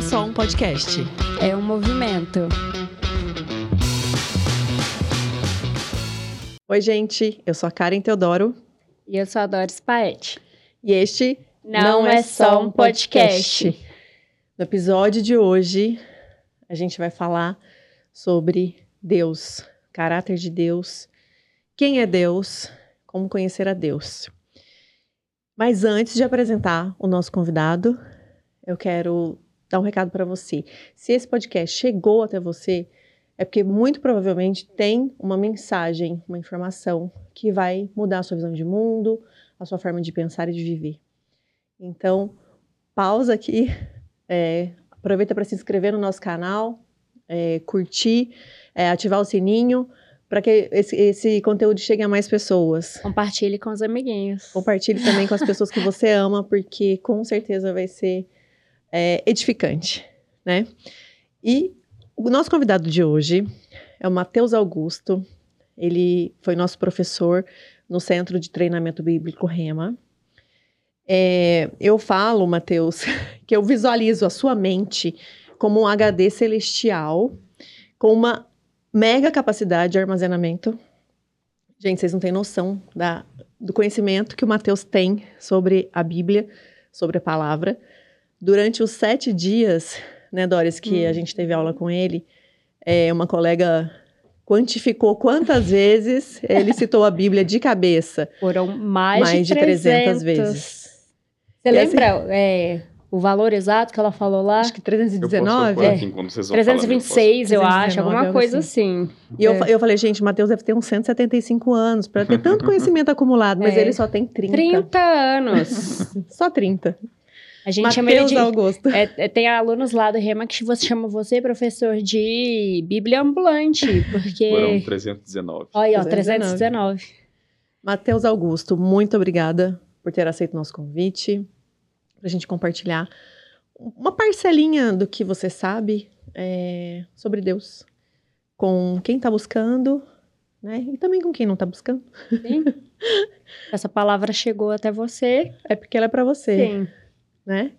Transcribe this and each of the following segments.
é só um podcast. É um movimento. Oi, gente. Eu sou a Karen Teodoro. E eu sou a Doris Paete. E este não, não é, é, só um podcast. podcast. No episódio de hoje, a gente vai falar sobre Deus, caráter de Deus, quem é Deus, como conhecer a Deus. Mas antes de apresentar o nosso convidado, eu quero dar um recado para você. Se esse podcast chegou até você, é porque muito provavelmente tem uma mensagem, uma informação que vai mudar a sua visão de mundo, a sua forma de pensar e de viver. Então, pausa aqui, é, aproveita para se inscrever no nosso canal, é, curtir, é, ativar o sininho para que esse, esse, conteúdo chegue a mais pessoas. Compartilhe com os amiguinhos. Compartilhe também com as pessoas que você ama, porque com certeza vai ser é, edificante, né? E o nosso convidado de hoje é o Matheus Augusto. Ele foi nosso professor no Centro de Treinamento Bíblico Rema. É, eu falo, Matheus, que eu visualizo a sua mente como um HD celestial com uma mega capacidade de armazenamento. Gente, vocês não têm noção da, do conhecimento que o Mateus tem sobre a Bíblia, sobre a palavra. Durante os sete dias, né, Doris, que hum. a gente teve aula com ele, é, uma colega quantificou quantas vezes ele citou a Bíblia de cabeça. Foram mais, mais de 300, 300 vezes. Você e lembra assim, é, o valor exato que ela falou lá? Acho que 319. É. 326, eu acho, alguma coisa assim. assim. E é. eu, eu falei, gente, o Matheus deve ter uns 175 anos para ter tanto conhecimento acumulado, mas é. ele só tem 30. 30 anos. só 30. A gente Mateus chama ele de. Augusto. É, é, tem alunos lá do Rema que você chama você, professor, de Bíblia ambulante, porque. Foram 319. Olha, ó, 319. Matheus Augusto, muito obrigada por ter aceito o nosso convite, para a gente compartilhar uma parcelinha do que você sabe é, sobre Deus, com quem está buscando, né? E também com quem não está buscando. Sim. Essa palavra chegou até você. É porque ela é para você. Sim né?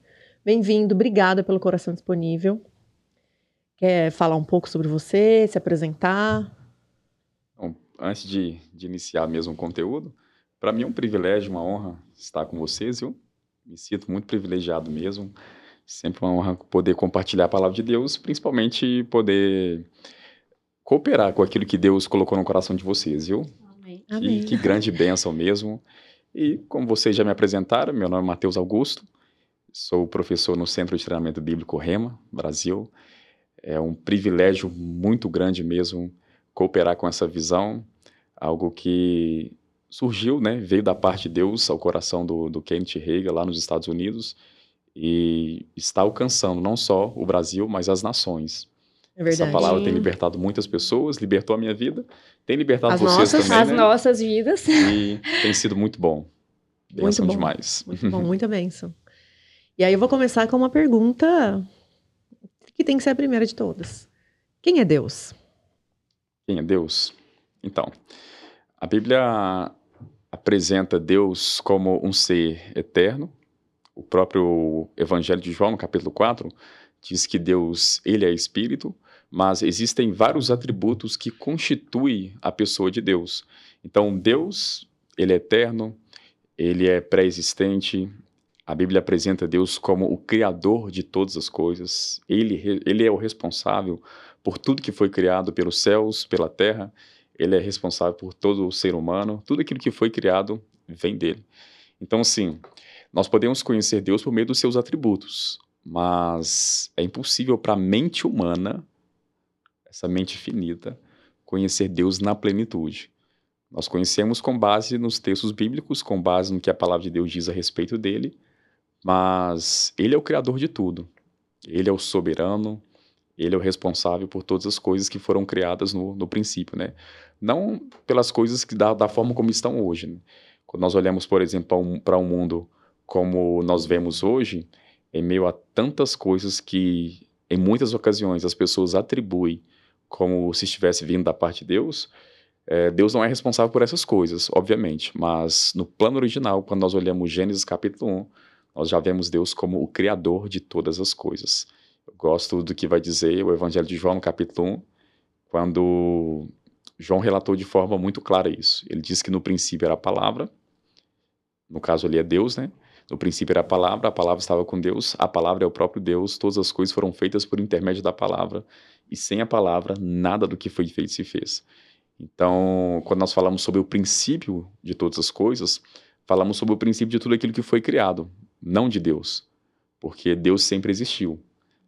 Bem-vindo, obrigada pelo coração disponível. Quer falar um pouco sobre você, se apresentar? Bom, antes de, de iniciar mesmo o conteúdo, para mim é um privilégio, uma honra estar com vocês, viu? Me sinto muito privilegiado mesmo. Sempre uma honra poder compartilhar a palavra de Deus, principalmente poder cooperar com aquilo que Deus colocou no coração de vocês, viu? Amém. Que, Amém. que grande bênção mesmo. E como vocês já me apresentaram, meu nome é Matheus Augusto. Sou professor no Centro de Treinamento Bíblico Rema, Brasil. É um privilégio muito grande mesmo cooperar com essa visão, algo que surgiu, né, veio da parte de Deus ao coração do, do Kenneth Reagan lá nos Estados Unidos e está alcançando não só o Brasil, mas as nações. É verdade. Essa palavra tem libertado muitas pessoas, libertou a minha vida, tem libertado as vocês nossas, também. As né? nossas vidas. E tem sido muito bom. Benção muito bom. demais. Muito bom, muita bênção. E aí eu vou começar com uma pergunta que tem que ser a primeira de todas. Quem é Deus? Quem é Deus? Então, a Bíblia apresenta Deus como um ser eterno. O próprio Evangelho de João, no capítulo 4, diz que Deus, ele é espírito, mas existem vários atributos que constituem a pessoa de Deus. Então, Deus, ele é eterno, ele é pré-existente, a Bíblia apresenta Deus como o criador de todas as coisas. Ele, ele é o responsável por tudo que foi criado pelos céus, pela terra. Ele é responsável por todo o ser humano. Tudo aquilo que foi criado vem dele. Então, assim, nós podemos conhecer Deus por meio dos seus atributos, mas é impossível para a mente humana, essa mente finita, conhecer Deus na plenitude. Nós conhecemos com base nos textos bíblicos, com base no que a palavra de Deus diz a respeito dele, mas ele é o criador de tudo. Ele é o soberano, ele é o responsável por todas as coisas que foram criadas no, no princípio, né? Não pelas coisas que da, da forma como estão hoje. Né? Quando nós olhamos, por exemplo, para um, um mundo como nós vemos hoje, em meio a tantas coisas que, em muitas ocasiões, as pessoas atribuem como se estivesse vindo da parte de Deus, é, Deus não é responsável por essas coisas, obviamente, mas no plano original, quando nós olhamos Gênesis capítulo 1, nós já vemos Deus como o criador de todas as coisas. Eu Gosto do que vai dizer o Evangelho de João, no capítulo 1, quando João relatou de forma muito clara isso. Ele diz que no princípio era a palavra, no caso ali é Deus, né? No princípio era a palavra, a palavra estava com Deus, a palavra é o próprio Deus, todas as coisas foram feitas por intermédio da palavra, e sem a palavra, nada do que foi feito se fez. Então, quando nós falamos sobre o princípio de todas as coisas, falamos sobre o princípio de tudo aquilo que foi criado, não de Deus, porque Deus sempre existiu.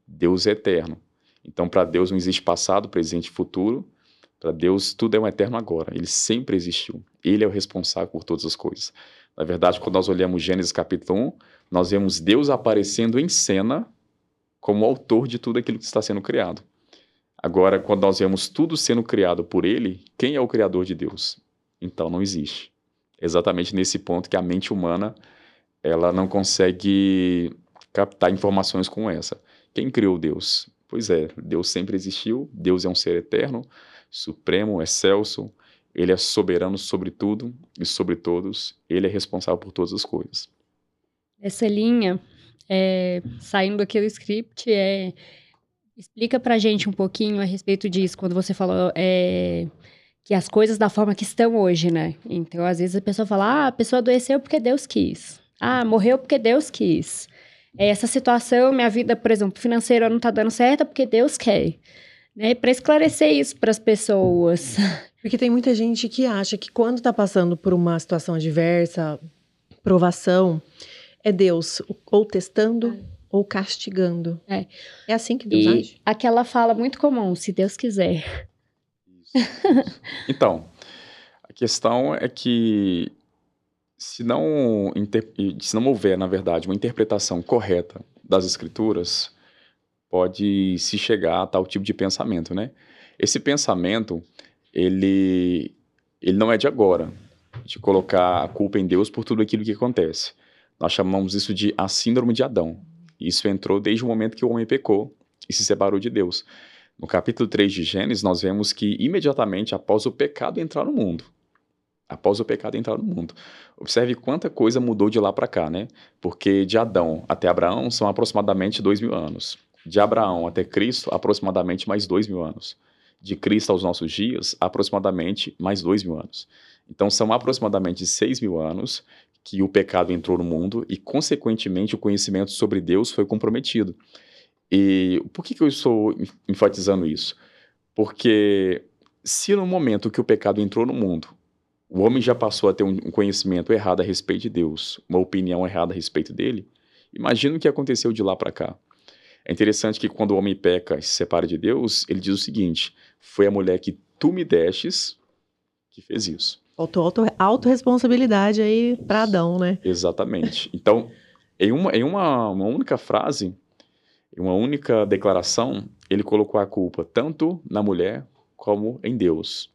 Deus é eterno. Então, para Deus não existe passado, presente e futuro. Para Deus, tudo é um eterno agora. Ele sempre existiu. Ele é o responsável por todas as coisas. Na verdade, quando nós olhamos Gênesis capítulo 1, nós vemos Deus aparecendo em cena como autor de tudo aquilo que está sendo criado. Agora, quando nós vemos tudo sendo criado por Ele, quem é o Criador de Deus? Então, não existe. Exatamente nesse ponto que a mente humana ela não consegue captar informações como essa. Quem criou Deus? Pois é, Deus sempre existiu, Deus é um ser eterno, supremo, excelso, ele é soberano sobre tudo e sobre todos, ele é responsável por todas as coisas. Essa linha, é, saindo aqui do script, é, explica pra gente um pouquinho a respeito disso, quando você falou é, que as coisas da forma que estão hoje, né? Então, às vezes a pessoa fala, ah, a pessoa adoeceu porque Deus quis. Ah, morreu porque Deus quis. É, essa situação, minha vida, por exemplo, financeira não está dando certo é porque Deus quer. Né? Para esclarecer isso para as pessoas. Porque tem muita gente que acha que quando está passando por uma situação adversa, provação, é Deus ou testando é. ou castigando. É. é assim que Deus e age. Aquela fala muito comum, se Deus quiser. então, a questão é que se não, se não houver, na verdade, uma interpretação correta das escrituras, pode se chegar a tal tipo de pensamento, né? Esse pensamento, ele, ele não é de agora, de colocar a culpa em Deus por tudo aquilo que acontece. Nós chamamos isso de a síndrome de Adão. Isso entrou desde o momento que o homem pecou e se separou de Deus. No capítulo 3 de Gênesis, nós vemos que imediatamente após o pecado entrar no mundo, após o pecado entrar no mundo. Observe quanta coisa mudou de lá para cá, né? Porque de Adão até Abraão são aproximadamente dois mil anos. De Abraão até Cristo, aproximadamente mais dois mil anos. De Cristo aos nossos dias, aproximadamente mais dois mil anos. Então são aproximadamente seis mil anos que o pecado entrou no mundo e, consequentemente, o conhecimento sobre Deus foi comprometido. E por que, que eu estou enfatizando isso? Porque se no momento que o pecado entrou no mundo, o homem já passou a ter um conhecimento errado a respeito de Deus, uma opinião errada a respeito dele. Imagina o que aconteceu de lá para cá. É interessante que quando o homem peca e se separa de Deus, ele diz o seguinte: foi a mulher que tu me destes que fez isso. Auto, auto, aí para Adão, né? Exatamente. Então, em, uma, em uma, uma única frase, em uma única declaração, ele colocou a culpa tanto na mulher como em Deus.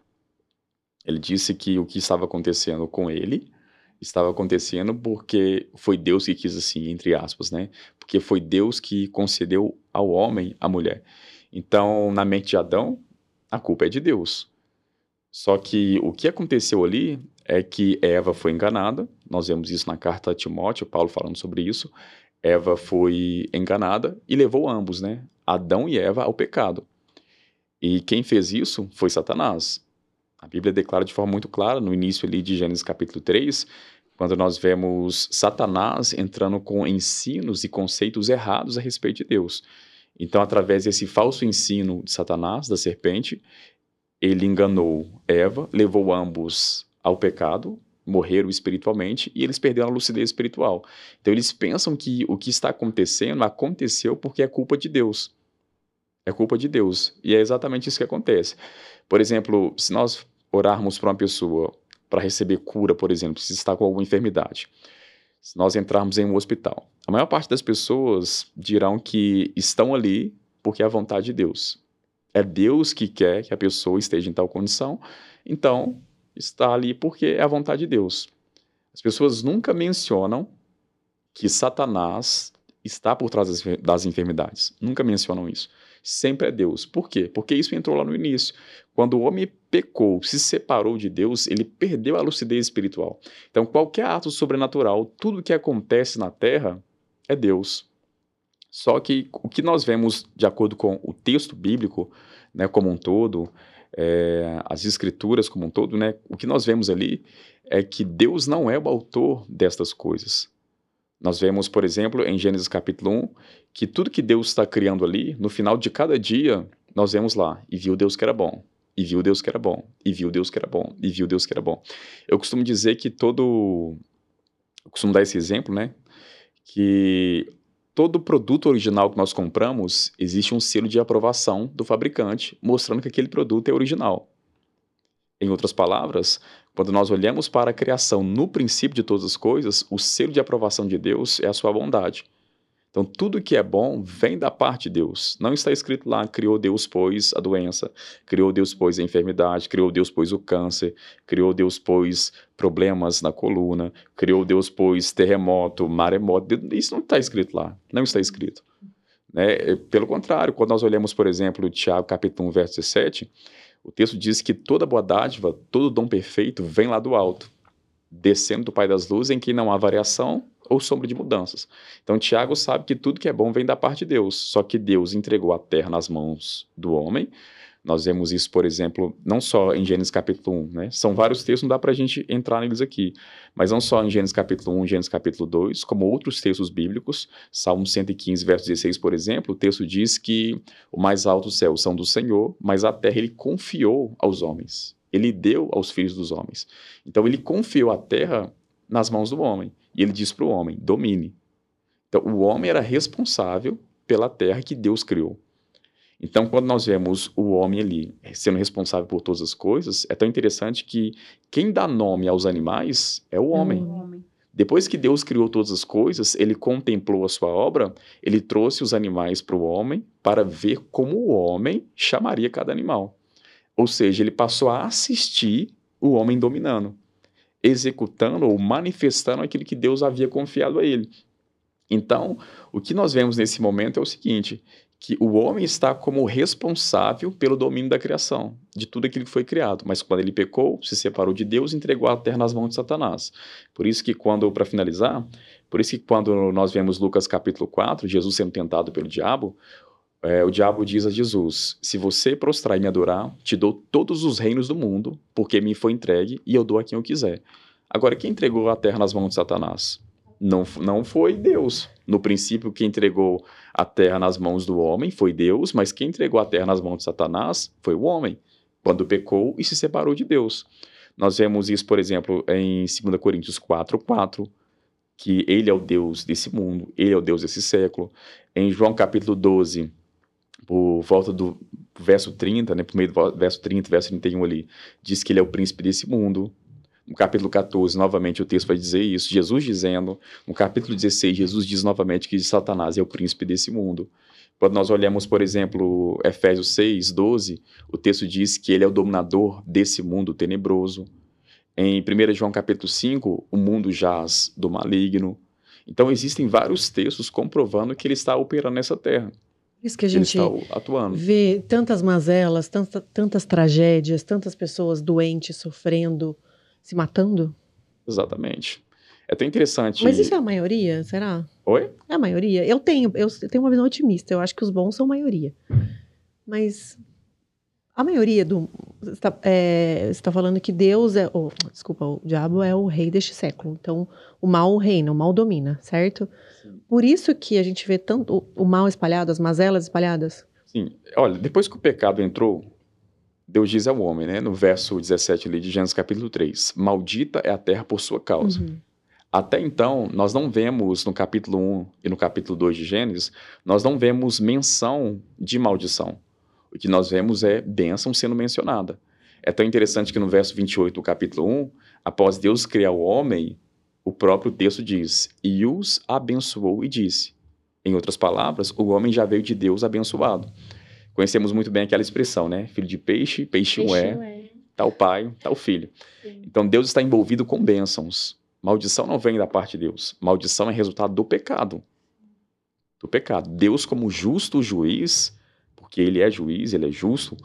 Ele disse que o que estava acontecendo com ele estava acontecendo porque foi Deus que quis assim, entre aspas, né? Porque foi Deus que concedeu ao homem a mulher. Então, na mente de Adão, a culpa é de Deus. Só que o que aconteceu ali é que Eva foi enganada. Nós vemos isso na carta a Timóteo, Paulo falando sobre isso. Eva foi enganada e levou ambos, né? Adão e Eva ao pecado. E quem fez isso foi Satanás. A Bíblia declara de forma muito clara, no início ali de Gênesis capítulo 3, quando nós vemos Satanás entrando com ensinos e conceitos errados a respeito de Deus. Então, através desse falso ensino de Satanás, da serpente, ele enganou Eva, levou ambos ao pecado, morreram espiritualmente e eles perderam a lucidez espiritual. Então, eles pensam que o que está acontecendo aconteceu porque é culpa de Deus. É culpa de Deus. E é exatamente isso que acontece. Por exemplo, se nós orarmos para uma pessoa para receber cura, por exemplo, se está com alguma enfermidade, se nós entrarmos em um hospital, a maior parte das pessoas dirão que estão ali porque é a vontade de Deus. É Deus que quer que a pessoa esteja em tal condição, então está ali porque é a vontade de Deus. As pessoas nunca mencionam que Satanás está por trás das enfermidades. Nunca mencionam isso sempre é Deus. Por quê? Porque isso entrou lá no início. Quando o homem pecou, se separou de Deus, ele perdeu a lucidez espiritual. Então, qualquer ato sobrenatural, tudo que acontece na terra, é Deus. Só que o que nós vemos, de acordo com o texto bíblico, né, como um todo, é, as escrituras como um todo, né, o que nós vemos ali é que Deus não é o autor destas coisas. Nós vemos, por exemplo, em Gênesis capítulo 1, que tudo que Deus está criando ali, no final de cada dia, nós vemos lá, e viu Deus que era bom, e viu Deus que era bom, e viu Deus que era bom, e viu Deus que era bom. Eu costumo dizer que todo. Eu costumo dar esse exemplo, né? Que todo produto original que nós compramos, existe um selo de aprovação do fabricante, mostrando que aquele produto é original. Em outras palavras, quando nós olhamos para a criação no princípio de todas as coisas, o selo de aprovação de Deus é a sua bondade. Então, tudo que é bom vem da parte de Deus. Não está escrito lá, criou Deus, pois, a doença, criou Deus, pois, a enfermidade, criou Deus, pois, o câncer, criou Deus, pois, problemas na coluna, criou Deus, pois, terremoto, maremoto. Isso não está escrito lá. Não está escrito. Né? Pelo contrário, quando nós olhamos, por exemplo, Tiago, capítulo 1, verso 17, o texto diz que toda boa dádiva, todo dom perfeito vem lá do alto, descendo do Pai das Luzes, em que não há variação ou sombra de mudanças. Então, Tiago sabe que tudo que é bom vem da parte de Deus, só que Deus entregou a terra nas mãos do homem. Nós vemos isso, por exemplo, não só em Gênesis capítulo 1, né? São vários textos, não dá para a gente entrar neles aqui. Mas não só em Gênesis capítulo 1, Gênesis capítulo 2, como outros textos bíblicos. Salmo 115, verso 16, por exemplo, o texto diz que o mais alto céu são do Senhor, mas a terra ele confiou aos homens. Ele deu aos filhos dos homens. Então ele confiou a terra nas mãos do homem. E ele diz para o homem: domine. Então, o homem era responsável pela terra que Deus criou. Então, quando nós vemos o homem ali sendo responsável por todas as coisas, é tão interessante que quem dá nome aos animais é o homem. É o homem. Depois que Deus criou todas as coisas, ele contemplou a sua obra, ele trouxe os animais para o homem para ver como o homem chamaria cada animal. Ou seja, ele passou a assistir o homem dominando executando ou manifestando aquilo que Deus havia confiado a ele. Então, o que nós vemos nesse momento é o seguinte: que o homem está como responsável pelo domínio da criação, de tudo aquilo que foi criado. Mas quando ele pecou, se separou de Deus, entregou a terra nas mãos de Satanás. Por isso que quando, para finalizar, por isso que quando nós vemos Lucas capítulo 4, Jesus sendo tentado pelo diabo, é, o diabo diz a Jesus: Se você prostrar e me adorar, te dou todos os reinos do mundo, porque me foi entregue e eu dou a quem eu quiser. Agora, quem entregou a terra nas mãos de Satanás? Não, não foi Deus. No princípio, quem entregou a terra nas mãos do homem foi Deus, mas quem entregou a terra nas mãos de Satanás foi o homem, quando pecou e se separou de Deus. Nós vemos isso, por exemplo, em 2 Coríntios 4, 4, que ele é o Deus desse mundo, ele é o Deus desse século. Em João capítulo 12, por volta do verso 30, né, por meio do verso 30, verso 31 ali, diz que ele é o príncipe desse mundo. No capítulo 14, novamente, o texto vai dizer isso, Jesus dizendo. No capítulo 16, Jesus diz novamente que Satanás é o príncipe desse mundo. Quando nós olhamos, por exemplo, Efésios 6, 12, o texto diz que ele é o dominador desse mundo tenebroso. Em 1 João capítulo 5, o mundo jaz do maligno. Então, existem vários textos comprovando que ele está operando nessa terra. Isso que a gente vê tantas mazelas, tanta, tantas tragédias, tantas pessoas doentes, sofrendo, se matando. Exatamente. É tão interessante. Mas isso é a maioria, será? Oi? É a maioria. Eu tenho, eu tenho uma visão otimista. Eu acho que os bons são a maioria. Mas a maioria do. Você está é, tá falando que Deus é. Oh, desculpa, o diabo é o rei deste século. Então, o mal reina, o mal domina, certo? Por isso que a gente vê tanto o, o mal espalhado, as mazelas espalhadas. Sim. Olha, depois que o pecado entrou, Deus diz ao homem, né, no verso 17 ali de Gênesis capítulo 3: Maldita é a terra por sua causa. Uhum. Até então, nós não vemos no capítulo 1 e no capítulo 2 de Gênesis, nós não vemos menção de maldição o que nós vemos é bênção sendo mencionada. É tão interessante que no verso 28 do capítulo 1, após Deus criar o homem, o próprio texto diz: E os abençoou e disse. Em outras palavras, o homem já veio de Deus abençoado. Conhecemos muito bem aquela expressão, né? Filho de peixe, peixe, peixe é, é, tal pai, tal filho. Sim. Então Deus está envolvido com bênçãos. Maldição não vem da parte de Deus. Maldição é resultado do pecado. Do pecado. Deus, como justo juiz, porque ele é juiz, ele é justo,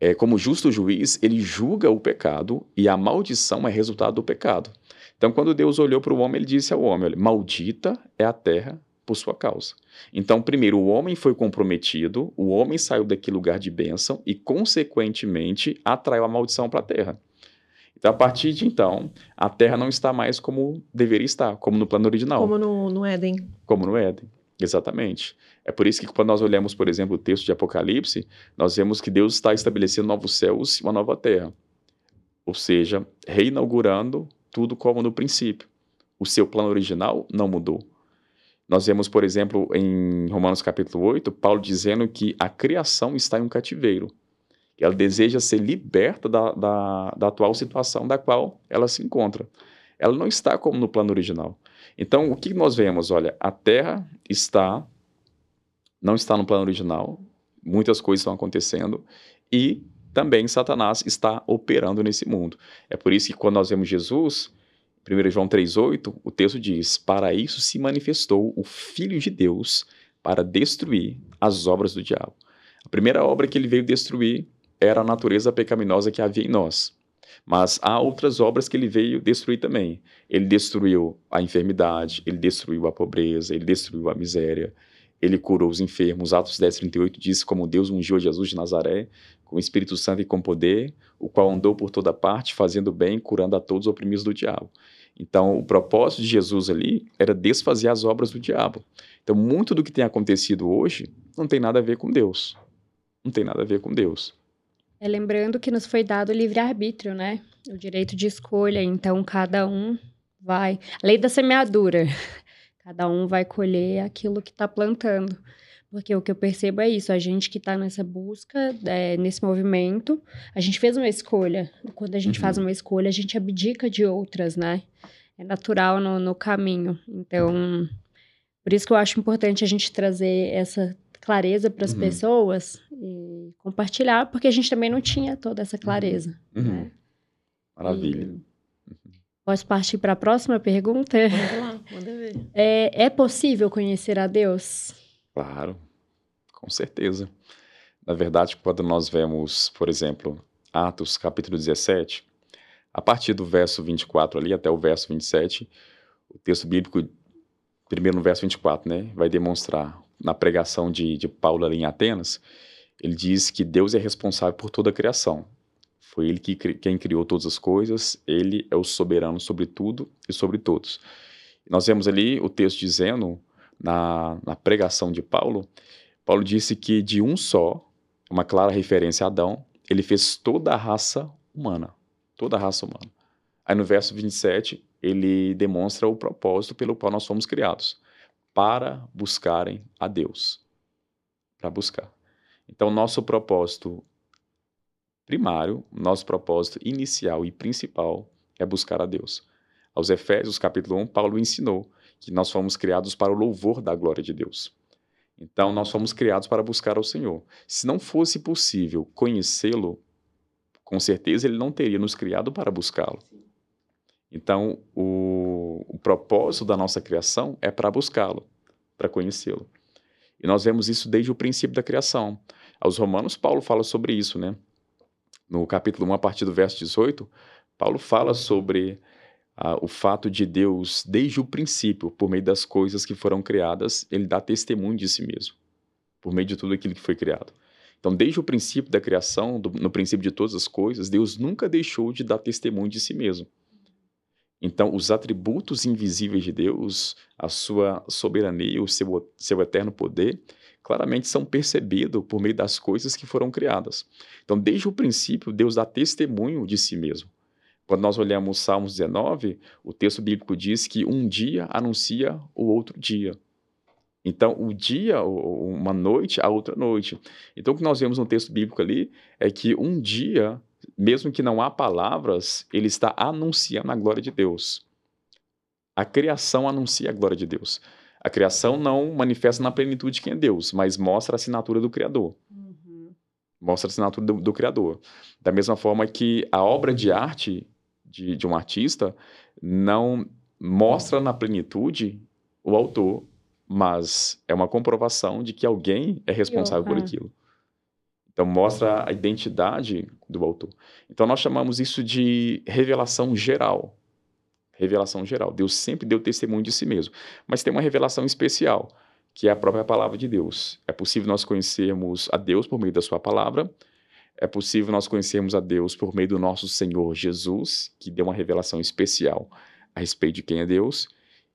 é, como justo juiz, ele julga o pecado e a maldição é resultado do pecado. Então, quando Deus olhou para o homem, ele disse ao homem: olha, Maldita é a terra por sua causa. Então, primeiro, o homem foi comprometido, o homem saiu daquele lugar de bênção e, consequentemente, atraiu a maldição para a terra. Então, a partir de então, a terra não está mais como deveria estar, como no plano original. Como no, no Éden. Como no Éden. Exatamente. É por isso que quando nós olhamos, por exemplo, o texto de Apocalipse, nós vemos que Deus está estabelecendo novos céus e uma nova terra. Ou seja, reinaugurando tudo como no princípio. O seu plano original não mudou. Nós vemos, por exemplo, em Romanos capítulo 8, Paulo dizendo que a criação está em um cativeiro. Ela deseja ser liberta da, da, da atual situação da qual ela se encontra. Ela não está como no plano original. Então, o que nós vemos? Olha, a Terra está, não está no plano original, muitas coisas estão acontecendo e também Satanás está operando nesse mundo. É por isso que quando nós vemos Jesus, 1 João 3,8, o texto diz: Para isso se manifestou o Filho de Deus para destruir as obras do diabo. A primeira obra que ele veio destruir era a natureza pecaminosa que havia em nós. Mas há outras obras que ele veio destruir também. Ele destruiu a enfermidade, ele destruiu a pobreza, ele destruiu a miséria, ele curou os enfermos. Atos 10, 38 diz como Deus ungiu Jesus de Nazaré com o Espírito Santo e com poder, o qual andou por toda parte, fazendo bem, curando a todos os oprimidos do diabo. Então, o propósito de Jesus ali era desfazer as obras do diabo. Então, muito do que tem acontecido hoje não tem nada a ver com Deus. Não tem nada a ver com Deus. É, lembrando que nos foi dado o livre-arbítrio, né? O direito de escolha. Então, cada um vai. Lei da semeadura. Cada um vai colher aquilo que está plantando. Porque o que eu percebo é isso, a gente que está nessa busca, é, nesse movimento, a gente fez uma escolha. Quando a gente uhum. faz uma escolha, a gente abdica de outras, né? É natural no, no caminho. Então, por isso que eu acho importante a gente trazer essa clareza para as uhum. pessoas e compartilhar, porque a gente também não tinha toda essa clareza. Uhum. Né? Maravilha. E... Posso partir para a próxima pergunta? Manda lá, manda ver. É, é possível conhecer a Deus? Claro, com certeza. Na verdade, quando nós vemos, por exemplo, Atos capítulo 17, a partir do verso 24 ali até o verso 27, o texto bíblico, primeiro no verso 24, né, vai demonstrar na pregação de, de Paulo ali em Atenas, ele diz que Deus é responsável por toda a criação. Foi ele que, quem criou todas as coisas, ele é o soberano sobre tudo e sobre todos. Nós vemos ali o texto dizendo, na, na pregação de Paulo, Paulo disse que de um só, uma clara referência a Adão, ele fez toda a raça humana. Toda a raça humana. Aí no verso 27, ele demonstra o propósito pelo qual nós fomos criados para buscarem a Deus. Para buscar. Então, nosso propósito primário, nosso propósito inicial e principal é buscar a Deus. Aos Efésios, capítulo 1, Paulo ensinou que nós fomos criados para o louvor da glória de Deus. Então, nós fomos criados para buscar ao Senhor. Se não fosse possível conhecê-lo, com certeza ele não teria nos criado para buscá-lo. Então, o, o propósito da nossa criação é para buscá-lo, para conhecê-lo. E nós vemos isso desde o princípio da criação. Aos Romanos, Paulo fala sobre isso, né? No capítulo 1, a partir do verso 18, Paulo fala sobre ah, o fato de Deus, desde o princípio, por meio das coisas que foram criadas, ele dá testemunho de si mesmo, por meio de tudo aquilo que foi criado. Então, desde o princípio da criação, do, no princípio de todas as coisas, Deus nunca deixou de dar testemunho de si mesmo. Então, os atributos invisíveis de Deus, a sua soberania, o seu, seu eterno poder, claramente são percebidos por meio das coisas que foram criadas. Então, desde o princípio, Deus dá testemunho de si mesmo. Quando nós olhamos Salmos 19, o texto bíblico diz que um dia anuncia o outro dia. Então, o dia, uma noite, a outra noite. Então, o que nós vemos no texto bíblico ali é que um dia mesmo que não há palavras, ele está anunciando a glória de Deus. A criação anuncia a glória de Deus. A criação não manifesta na plenitude quem é Deus, mas mostra a assinatura do Criador. Uhum. Mostra a assinatura do, do, Criador. Da mesma forma que a obra de arte de, de um artista não mostra na plenitude o autor, mas é uma comprovação de que alguém é responsável por aquilo. Então, mostra a identidade do autor. Então, nós chamamos isso de revelação geral. Revelação geral. Deus sempre deu testemunho de si mesmo. Mas tem uma revelação especial. que é a própria palavra de Deus. É possível nós conhecermos a Deus por meio da sua palavra, é possível nós conhecermos a Deus por meio do nosso Senhor Jesus, que deu uma revelação especial a respeito de quem é Deus,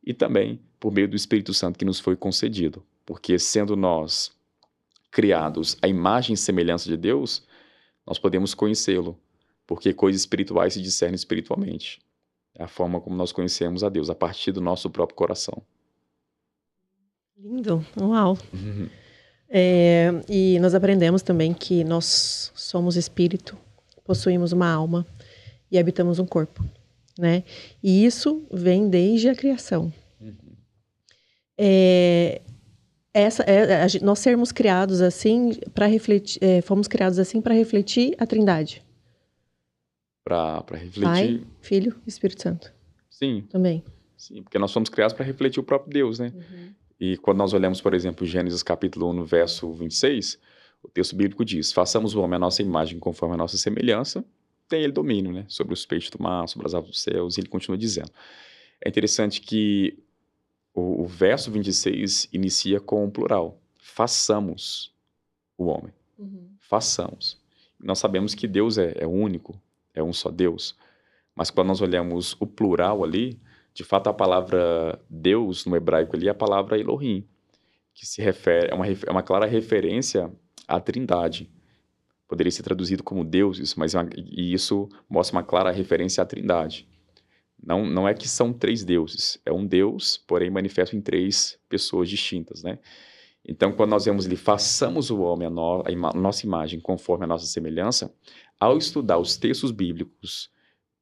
e também por meio do Espírito Santo que nos foi concedido. Porque sendo nós criados à imagem e semelhança de Deus, nós podemos conhecê-lo, porque coisas espirituais se discernem espiritualmente. É a forma como nós conhecemos a Deus, a partir do nosso próprio coração. Lindo, uau. Uhum. É, e nós aprendemos também que nós somos espírito, possuímos uma alma e habitamos um corpo, né? E isso vem desde a criação. Uhum. É, essa, é, nós sermos criados assim para refletir, é, fomos criados assim para refletir a Trindade. Para refletir. Pai, Filho, Espírito Santo. Sim. Também. Sim, porque nós fomos criados para refletir o próprio Deus, né? Uhum. E quando nós olhamos, por exemplo, Gênesis capítulo 1, no verso 26, o texto bíblico diz: Façamos o homem a nossa imagem conforme a nossa semelhança, tem ele domínio, né? Sobre os peixes do mar, sobre as aves dos céus, e ele continua dizendo. É interessante que o, o verso 26 inicia com um plural: Façamos o homem. Uhum. Façamos. Nós sabemos que Deus é, é único, é um só Deus. Mas quando nós olhamos o plural ali, de fato, a palavra Deus no hebraico ali é a palavra Elohim, que se refere, é uma, é uma clara referência à trindade. Poderia ser traduzido como deuses, mas é uma, e isso mostra uma clara referência à trindade. Não, não é que são três deuses, é um Deus, porém manifesto em três pessoas distintas, né? Então, quando nós vemos ali, façamos o homem a, no, a, ima, a nossa imagem conforme a nossa semelhança, ao estudar os textos bíblicos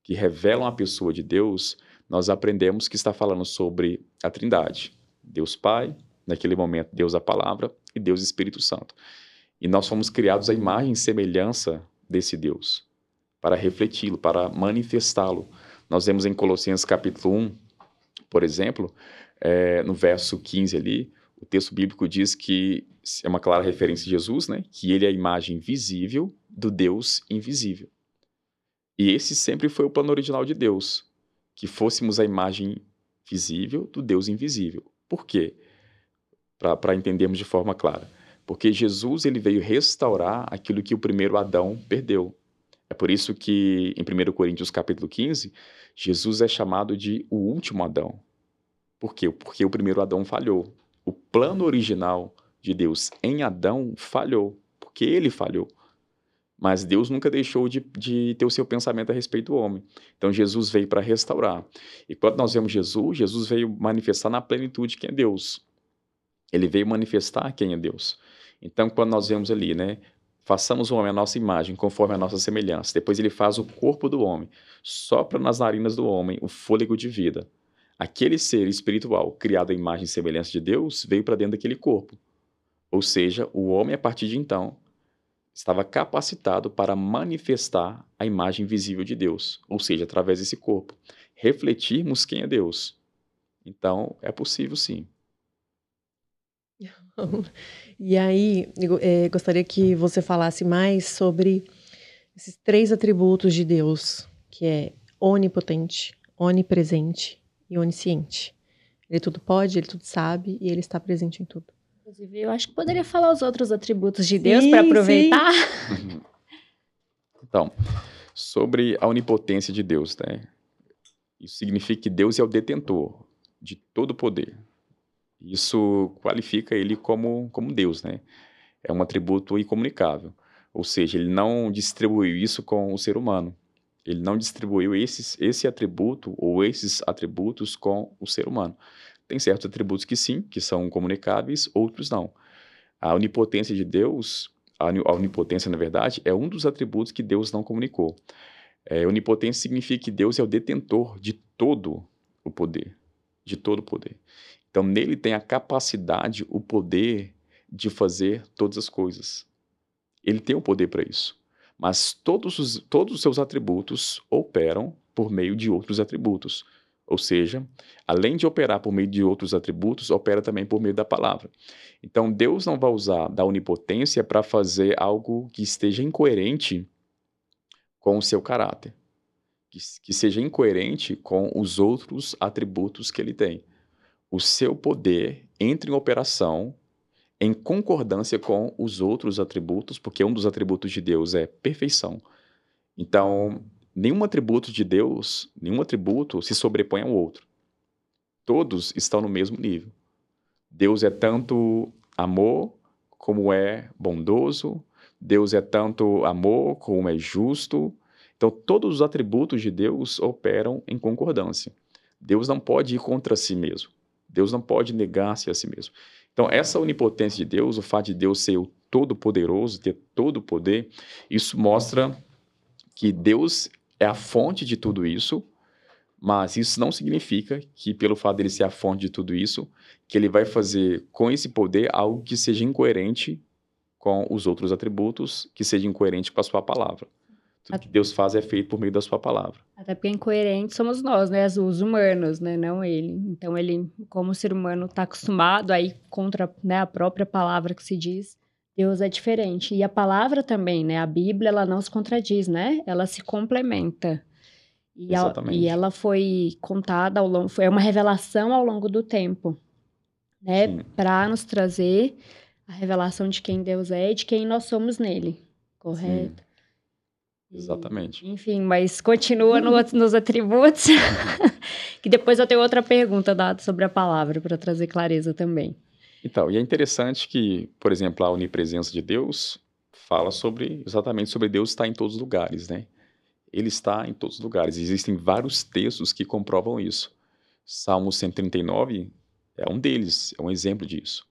que revelam a pessoa de Deus, nós aprendemos que está falando sobre a Trindade. Deus Pai, naquele momento Deus a Palavra e Deus Espírito Santo. E nós fomos criados à imagem e semelhança desse Deus, para refleti-lo, para manifestá-lo. Nós vemos em Colossenses capítulo 1, por exemplo, é, no verso 15 ali, o texto bíblico diz que é uma clara referência de Jesus, né? Que ele é a imagem visível do Deus invisível. E esse sempre foi o plano original de Deus que fôssemos a imagem visível do Deus invisível. Por quê? Para entendermos de forma clara. Porque Jesus ele veio restaurar aquilo que o primeiro Adão perdeu. É por isso que em 1 Coríntios capítulo 15, Jesus é chamado de o último Adão. Por quê? Porque o primeiro Adão falhou. O plano original de Deus em Adão falhou, porque ele falhou. Mas Deus nunca deixou de, de, ter o seu pensamento a respeito do homem. Então Jesus veio para restaurar. E quando nós vemos Jesus, Jesus veio manifestar na plenitude quem é Deus. Ele veio manifestar quem é Deus. Então quando nós vemos ali, né, façamos o homem a nossa imagem, conforme a nossa semelhança. Depois ele faz o corpo do homem, sopra nas narinas do homem o fôlego de vida. Aquele ser espiritual, criado à imagem e semelhança de Deus, veio para dentro daquele corpo. Ou seja, o homem, a partir de então, estava capacitado para manifestar a imagem visível de Deus, ou seja, através desse corpo, refletirmos quem é Deus. Então, é possível sim. E aí, é, gostaria que você falasse mais sobre esses três atributos de Deus, que é onipotente, onipresente e onisciente. Ele tudo pode, ele tudo sabe e ele está presente em tudo. Inclusive, eu acho que poderia falar os outros atributos de Deus para aproveitar. então, sobre a onipotência de Deus, né? Isso significa que Deus é o detentor de todo o poder. Isso qualifica ele como, como Deus, né? É um atributo incomunicável. Ou seja, ele não distribuiu isso com o ser humano. Ele não distribuiu esses, esse atributo ou esses atributos com o ser humano. Tem certos atributos que sim, que são comunicáveis, outros não. A onipotência de Deus, a onipotência, na verdade, é um dos atributos que Deus não comunicou. É, onipotência significa que Deus é o detentor de todo o poder, de todo o poder. Então, nele tem a capacidade, o poder de fazer todas as coisas. Ele tem o poder para isso. Mas todos os, todos os seus atributos operam por meio de outros atributos. Ou seja, além de operar por meio de outros atributos, opera também por meio da palavra. Então, Deus não vai usar da onipotência para fazer algo que esteja incoerente com o seu caráter, que, que seja incoerente com os outros atributos que ele tem. O seu poder entra em operação em concordância com os outros atributos, porque um dos atributos de Deus é perfeição. Então, nenhum atributo de Deus, nenhum atributo se sobrepõe ao outro. Todos estão no mesmo nível. Deus é tanto amor como é bondoso, Deus é tanto amor como é justo. Então, todos os atributos de Deus operam em concordância. Deus não pode ir contra si mesmo. Deus não pode negar-se a si mesmo. Então, essa onipotência de Deus, o fato de Deus ser o todo-poderoso, ter todo o poder, isso mostra que Deus é a fonte de tudo isso, mas isso não significa que, pelo fato dele ser a fonte de tudo isso, que ele vai fazer com esse poder algo que seja incoerente com os outros atributos, que seja incoerente com a sua palavra. Tudo que Deus faz é feito por meio da sua palavra. Até porque incoerente somos nós, né? Os humanos, né? Não ele. Então ele, como ser humano, está acostumado aí contra né, a própria palavra que se diz. Deus é diferente. E a palavra também, né? A Bíblia, ela não se contradiz, né? Ela se complementa. E, a, e ela foi contada ao longo, foi uma revelação ao longo do tempo, né? Para nos trazer a revelação de quem Deus é e de quem nós somos nele, correto? Sim. Exatamente. Enfim, mas continua no, nos atributos, que depois eu tenho outra pergunta dada sobre a palavra para trazer clareza também. Então, e é interessante que, por exemplo, a onipresença de Deus fala sobre exatamente sobre Deus estar em todos os lugares, né? Ele está em todos os lugares. Existem vários textos que comprovam isso. Salmo 139 é um deles, é um exemplo disso.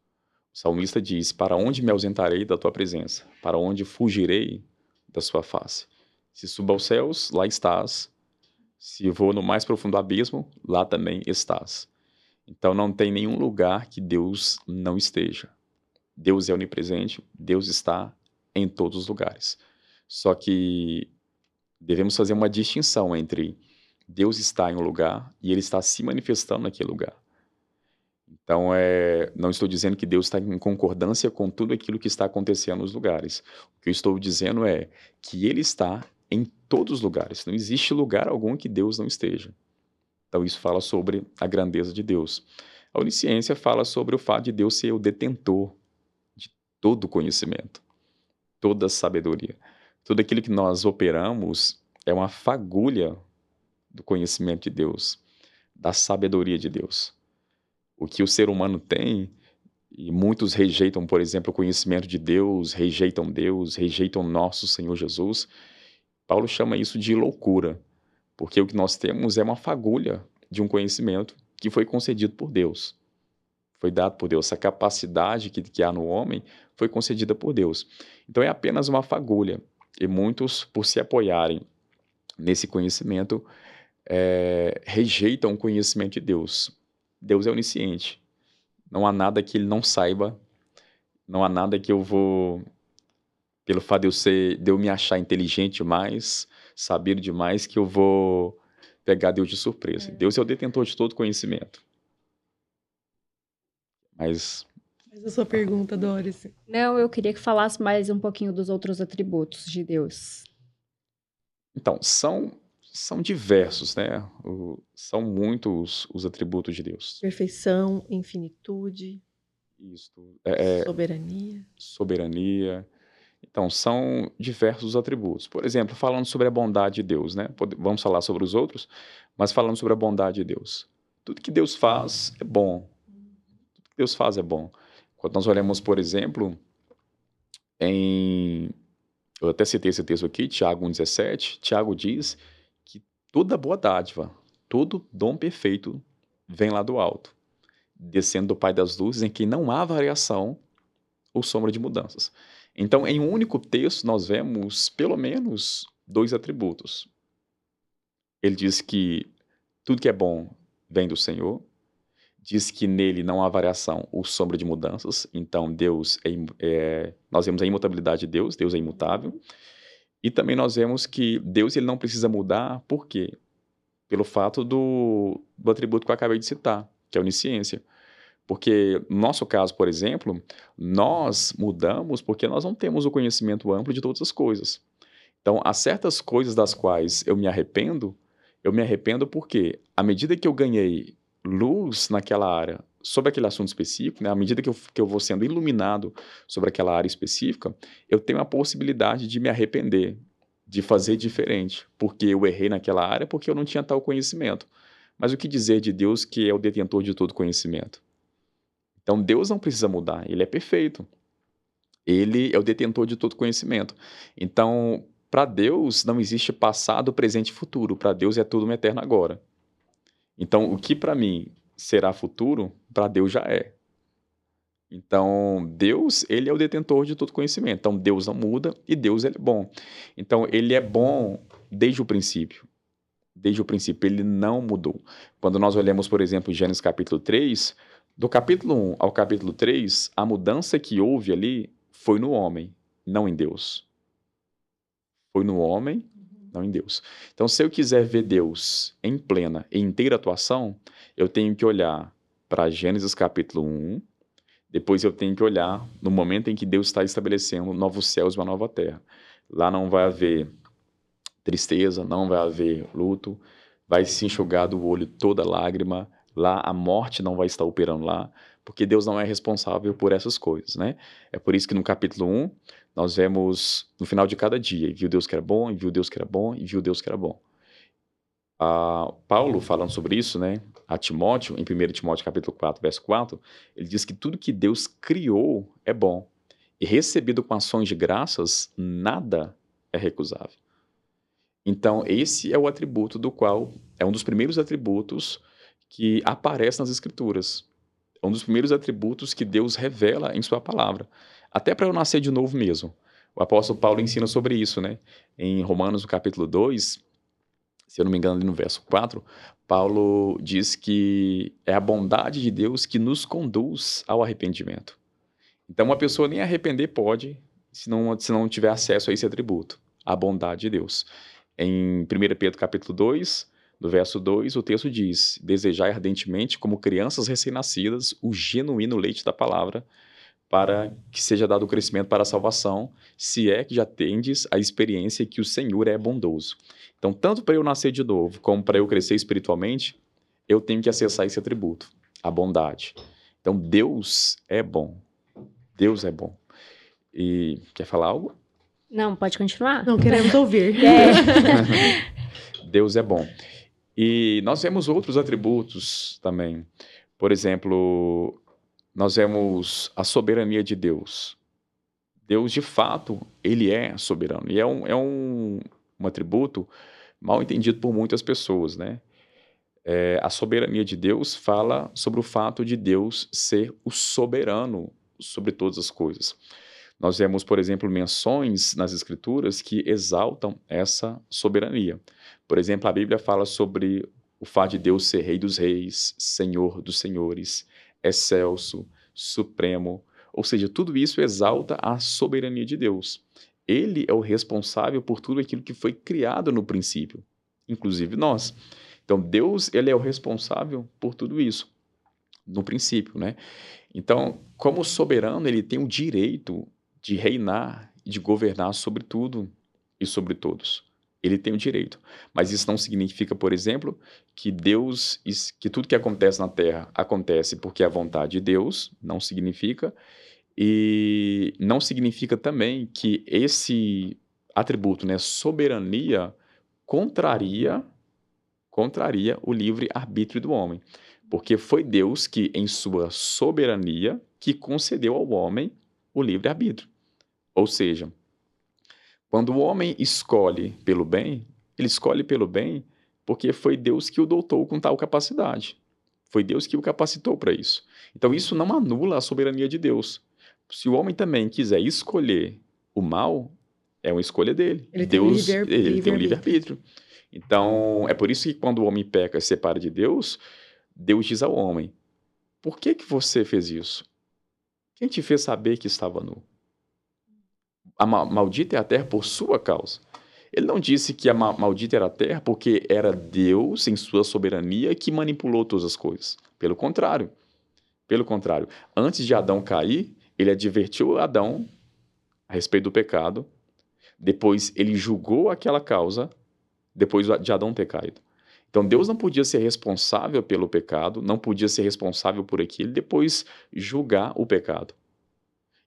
O salmista diz: Para onde me ausentarei da tua presença? Para onde fugirei da sua face? Se subo aos céus, lá estás. Se vou no mais profundo abismo, lá também estás. Então não tem nenhum lugar que Deus não esteja. Deus é onipresente, Deus está em todos os lugares. Só que devemos fazer uma distinção entre Deus está em um lugar e ele está se manifestando naquele lugar. Então, é, não estou dizendo que Deus está em concordância com tudo aquilo que está acontecendo nos lugares. O que eu estou dizendo é que Ele está em todos os lugares. Não existe lugar algum que Deus não esteja. Então, isso fala sobre a grandeza de Deus. A onisciência fala sobre o fato de Deus ser o detentor de todo conhecimento, toda sabedoria. Tudo aquilo que nós operamos é uma fagulha do conhecimento de Deus, da sabedoria de Deus. O que o ser humano tem, e muitos rejeitam, por exemplo, o conhecimento de Deus, rejeitam Deus, rejeitam nosso Senhor Jesus, Paulo chama isso de loucura, porque o que nós temos é uma fagulha de um conhecimento que foi concedido por Deus. Foi dado por Deus. Essa capacidade que, que há no homem foi concedida por Deus. Então é apenas uma fagulha. E muitos, por se apoiarem nesse conhecimento, é, rejeitam o conhecimento de Deus. Deus é onisciente. Não há nada que ele não saiba. Não há nada que eu vou pelo fato de eu ser, de eu me achar inteligente demais, saber demais, que eu vou pegar Deus de surpresa. É. Deus é o detentor de todo conhecimento. Mas. Mas a sua pergunta, Doris. Não, eu queria que falasse mais um pouquinho dos outros atributos de Deus. Então, são são diversos, né? O, são muitos os atributos de Deus. Perfeição, infinitude. Isto. É, é soberania. Soberania. Então, são diversos atributos. Por exemplo, falando sobre a bondade de Deus, né? Vamos falar sobre os outros, mas falando sobre a bondade de Deus. Tudo que Deus faz é bom. Tudo que Deus faz é bom. Quando nós olhamos, por exemplo, em. Eu até citei esse texto aqui, Tiago 1,17. Tiago diz que toda boa dádiva, todo dom perfeito vem lá do alto, descendo do Pai das luzes, em que não há variação ou sombra de mudanças. Então, em um único texto, nós vemos pelo menos dois atributos. Ele diz que tudo que é bom vem do Senhor, diz que nele não há variação ou sombra de mudanças, então Deus é, é, nós vemos a imutabilidade de Deus, Deus é imutável, e também nós vemos que Deus ele não precisa mudar, por quê? Pelo fato do, do atributo que eu acabei de citar, que é a onisciência. Porque no nosso caso, por exemplo, nós mudamos porque nós não temos o conhecimento amplo de todas as coisas. Então, há certas coisas das quais eu me arrependo, eu me arrependo porque, à medida que eu ganhei luz naquela área sobre aquele assunto específico, né, à medida que eu, que eu vou sendo iluminado sobre aquela área específica, eu tenho a possibilidade de me arrepender, de fazer diferente, porque eu errei naquela área, porque eu não tinha tal conhecimento. Mas o que dizer de Deus que é o detentor de todo conhecimento? Então Deus não precisa mudar, ele é perfeito. Ele é o detentor de todo conhecimento. Então, para Deus não existe passado, presente e futuro. Para Deus é tudo um eterno agora. Então, o que para mim será futuro, para Deus já é. Então, Deus, ele é o detentor de todo conhecimento. Então, Deus não muda e Deus ele é bom. Então, ele é bom desde o princípio. Desde o princípio, ele não mudou. Quando nós olhamos, por exemplo, Gênesis capítulo 3, do capítulo 1 ao capítulo 3, a mudança que houve ali foi no homem, não em Deus. Foi no homem, não em Deus. Então, se eu quiser ver Deus em plena e inteira atuação, eu tenho que olhar para Gênesis capítulo 1, depois eu tenho que olhar no momento em que Deus está estabelecendo novos céus e uma nova terra. Lá não vai haver tristeza, não vai haver luto, vai se enxugar do olho toda lágrima. Lá a morte não vai estar operando lá, porque Deus não é responsável por essas coisas, né? É por isso que no capítulo 1, nós vemos no final de cada dia, e viu Deus que era bom, e viu Deus que era bom, e viu Deus que era bom. Uh, Paulo, falando sobre isso, né, a Timóteo, em 1 Timóteo capítulo 4, verso 4, ele diz que tudo que Deus criou é bom, e recebido com ações de graças, nada é recusável. Então, esse é o atributo do qual, é um dos primeiros atributos que aparece nas Escrituras. É um dos primeiros atributos que Deus revela em Sua palavra. Até para eu nascer de novo mesmo. O apóstolo Paulo ensina sobre isso, né? Em Romanos, no capítulo 2, se eu não me engano, ali no verso 4, Paulo diz que é a bondade de Deus que nos conduz ao arrependimento. Então, uma pessoa nem arrepender pode se não, se não tiver acesso a esse atributo, a bondade de Deus. Em 1 Pedro capítulo 2, no verso 2, o texto diz: Desejai ardentemente, como crianças recém-nascidas, o genuíno leite da palavra, para que seja dado o crescimento para a salvação, se é que já tendes a experiência que o Senhor é bondoso. Então, tanto para eu nascer de novo, como para eu crescer espiritualmente, eu tenho que acessar esse atributo, a bondade. Então, Deus é bom. Deus é bom. E quer falar algo? Não, pode continuar. Não queremos ouvir. É. Deus é bom. E nós vemos outros atributos também. Por exemplo, nós vemos a soberania de Deus. Deus, de fato, ele é soberano. E é um, é um, um atributo mal entendido por muitas pessoas, né? É, a soberania de Deus fala sobre o fato de Deus ser o soberano sobre todas as coisas. Nós vemos, por exemplo, menções nas Escrituras que exaltam essa soberania. Por exemplo, a Bíblia fala sobre o fato de Deus ser Rei dos Reis, Senhor dos Senhores, excelso, supremo. Ou seja, tudo isso exalta a soberania de Deus. Ele é o responsável por tudo aquilo que foi criado no princípio, inclusive nós. Então, Deus, ele é o responsável por tudo isso, no princípio, né? Então, como soberano, ele tem o direito de reinar e de governar sobre tudo e sobre todos. Ele tem o direito. Mas isso não significa, por exemplo, que Deus, que tudo que acontece na Terra acontece porque é a vontade de Deus, não significa. E não significa também que esse atributo, né, soberania, contraria contraria o livre arbítrio do homem, porque foi Deus que em sua soberania que concedeu ao homem o livre arbítrio. Ou seja, quando o homem escolhe pelo bem, ele escolhe pelo bem porque foi Deus que o dotou com tal capacidade. Foi Deus que o capacitou para isso. Então isso não anula a soberania de Deus. Se o homem também quiser escolher o mal, é uma escolha dele. Ele Deus, tem, livre, ele livre tem um livre-arbítrio. Então, é por isso que quando o homem peca e se separa de Deus, Deus diz ao homem: Por que, que você fez isso? Quem te fez saber que estava nu? A maldita é a terra por sua causa. Ele não disse que a maldita era a terra porque era Deus, em sua soberania, que manipulou todas as coisas. Pelo contrário. Pelo contrário. Antes de Adão cair, ele advertiu Adão a respeito do pecado. Depois ele julgou aquela causa, depois de Adão ter caído. Então Deus não podia ser responsável pelo pecado, não podia ser responsável por aquilo depois julgar o pecado.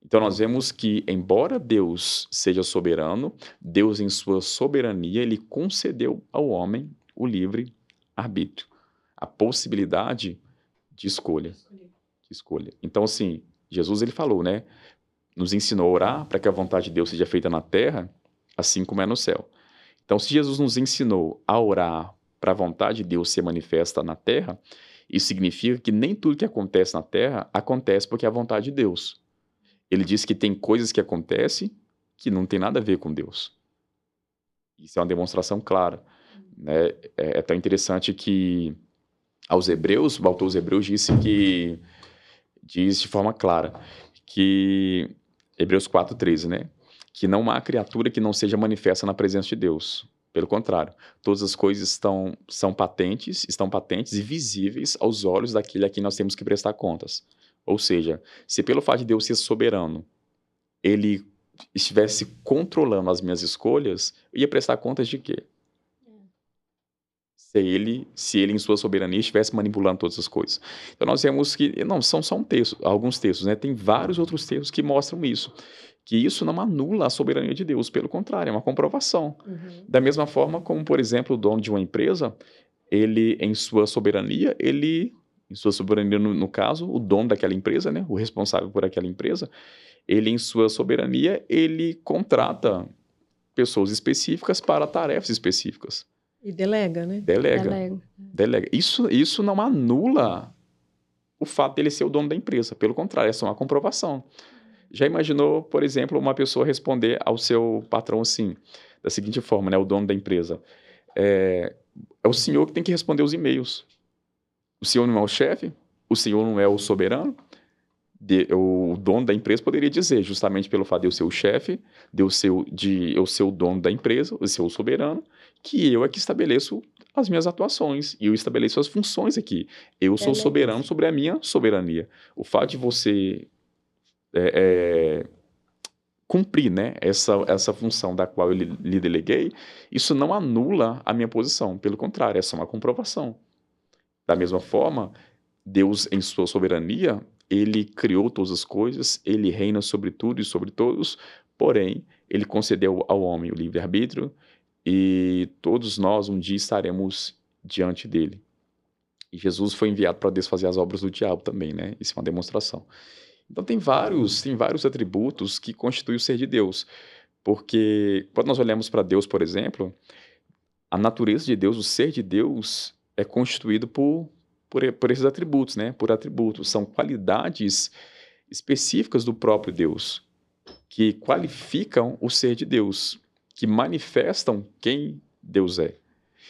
Então nós vemos que, embora Deus seja soberano, Deus, em sua soberania, ele concedeu ao homem o livre arbítrio, a possibilidade de escolha. De escolha. Então, assim, Jesus ele falou, né? Nos ensinou a orar para que a vontade de Deus seja feita na terra, assim como é no céu. Então, se Jesus nos ensinou a orar para a vontade de Deus ser manifesta na terra, isso significa que nem tudo que acontece na terra acontece porque é a vontade de Deus. Ele diz que tem coisas que acontecem que não tem nada a ver com Deus. Isso é uma demonstração clara. Né? É, é tão interessante que aos hebreus, o autor dos hebreus disse que diz de forma clara que Hebreus 4:13, né? Que não há criatura que não seja manifesta na presença de Deus. Pelo contrário, todas as coisas estão são patentes, estão patentes e visíveis aos olhos daquele a quem nós temos que prestar contas. Ou seja, se pelo fato de Deus ser soberano, ele estivesse controlando as minhas escolhas, eu ia prestar contas de quê? se ele, se ele em sua soberania estivesse manipulando todas as coisas. Então nós vemos que não são só um texto, alguns textos, né? Tem vários outros textos que mostram isso, que isso não anula a soberania de Deus, pelo contrário, é uma comprovação. Uhum. Da mesma forma como, por exemplo, o dono de uma empresa, ele em sua soberania, ele em sua soberania no, no caso, o dono daquela empresa, né, o responsável por aquela empresa, ele em sua soberania, ele contrata pessoas específicas para tarefas específicas. E delega, né? Delega. Delega. delega. Isso, isso não anula o fato dele ser o dono da empresa. Pelo contrário, é só uma comprovação. Já imaginou, por exemplo, uma pessoa responder ao seu patrão assim, da seguinte forma, né? O dono da empresa. É, é o senhor que tem que responder os e-mails. O senhor não é o chefe? O senhor não é o soberano? de, o dono da empresa poderia dizer, justamente pelo fato de eu ser o chefe, de eu ser, de eu ser o dono da empresa, de ser o soberano, que eu é que estabeleço as minhas atuações e eu estabeleço as funções aqui. Eu sou soberano sobre a minha soberania. O fato de você é, é, cumprir né, essa, essa função da qual eu lhe, lhe deleguei, isso não anula a minha posição. Pelo contrário, é só uma comprovação. Da mesma forma, Deus, em sua soberania, ele criou todas as coisas, ele reina sobre tudo e sobre todos, porém, ele concedeu ao homem o livre-arbítrio e todos nós um dia estaremos diante dele. E Jesus foi enviado para desfazer as obras do diabo também, né? Isso é uma demonstração. Então tem vários, tem vários atributos que constituem o ser de Deus. Porque quando nós olhamos para Deus, por exemplo, a natureza de Deus, o ser de Deus é constituído por por, por esses atributos, né? Por atributos. São qualidades específicas do próprio Deus, que qualificam o ser de Deus, que manifestam quem Deus é.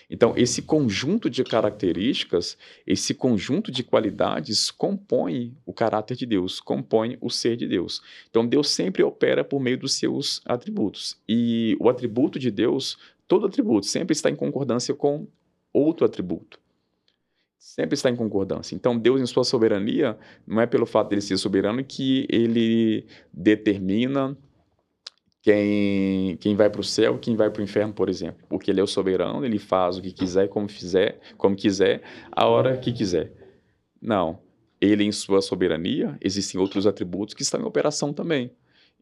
Então, esse conjunto de características, esse conjunto de qualidades compõe o caráter de Deus, compõe o ser de Deus. Então, Deus sempre opera por meio dos seus atributos. E o atributo de Deus, todo atributo, sempre está em concordância com outro atributo sempre está em concordância. Então, Deus, em sua soberania, não é pelo fato dele ser soberano que ele determina quem, quem vai para o céu, quem vai para o inferno, por exemplo. Porque ele é o soberano, ele faz o que quiser, como fizer, como quiser, a hora que quiser. Não. Ele, em sua soberania, existem outros atributos que estão em operação também.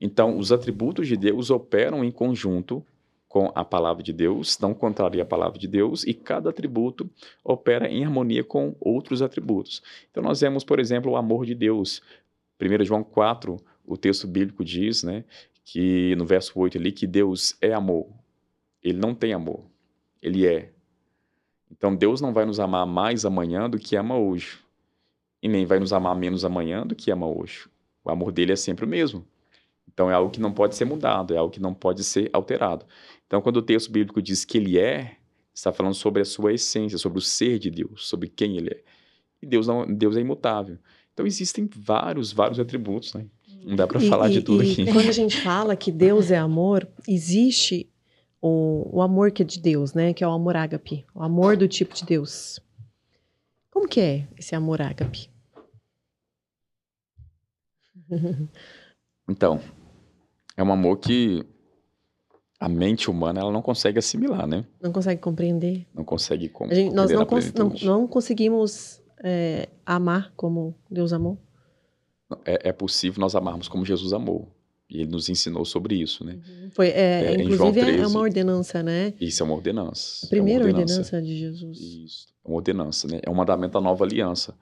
Então, os atributos de Deus operam em conjunto com a palavra de Deus, não contraria a palavra de Deus, e cada atributo opera em harmonia com outros atributos. Então nós vemos, por exemplo, o amor de Deus. 1 João 4, o texto bíblico diz, né, que no verso 8 ali, que Deus é amor. Ele não tem amor, ele é. Então Deus não vai nos amar mais amanhã do que ama hoje. E nem vai nos amar menos amanhã do que ama hoje. O amor dele é sempre o mesmo. Então é algo que não pode ser mudado, é algo que não pode ser alterado. Então, quando o texto bíblico diz que ele é, está falando sobre a sua essência, sobre o ser de Deus, sobre quem ele é. E Deus, não, Deus é imutável. Então, existem vários, vários atributos, né? Não dá para falar de tudo e, aqui. Quando a gente fala que Deus é amor, existe o, o amor que é de Deus, né? Que é o amor ágape, o amor do tipo de Deus. Como que é esse amor ágape? Então, é um amor que a mente humana ela não consegue assimilar, né? Não consegue compreender. Não consegue com, gente, nós não, cons não, não, conseguimos é, amar como Deus amou. É, é, possível nós amarmos como Jesus amou. E ele nos ensinou sobre isso, né? Uhum. Foi, é, é inclusive 13, é uma ordenança, né? Isso é uma ordenança. A primeira é ordenança. ordenança. de Jesus. Isso, é uma ordenança, né? É um mandamento da nova aliança.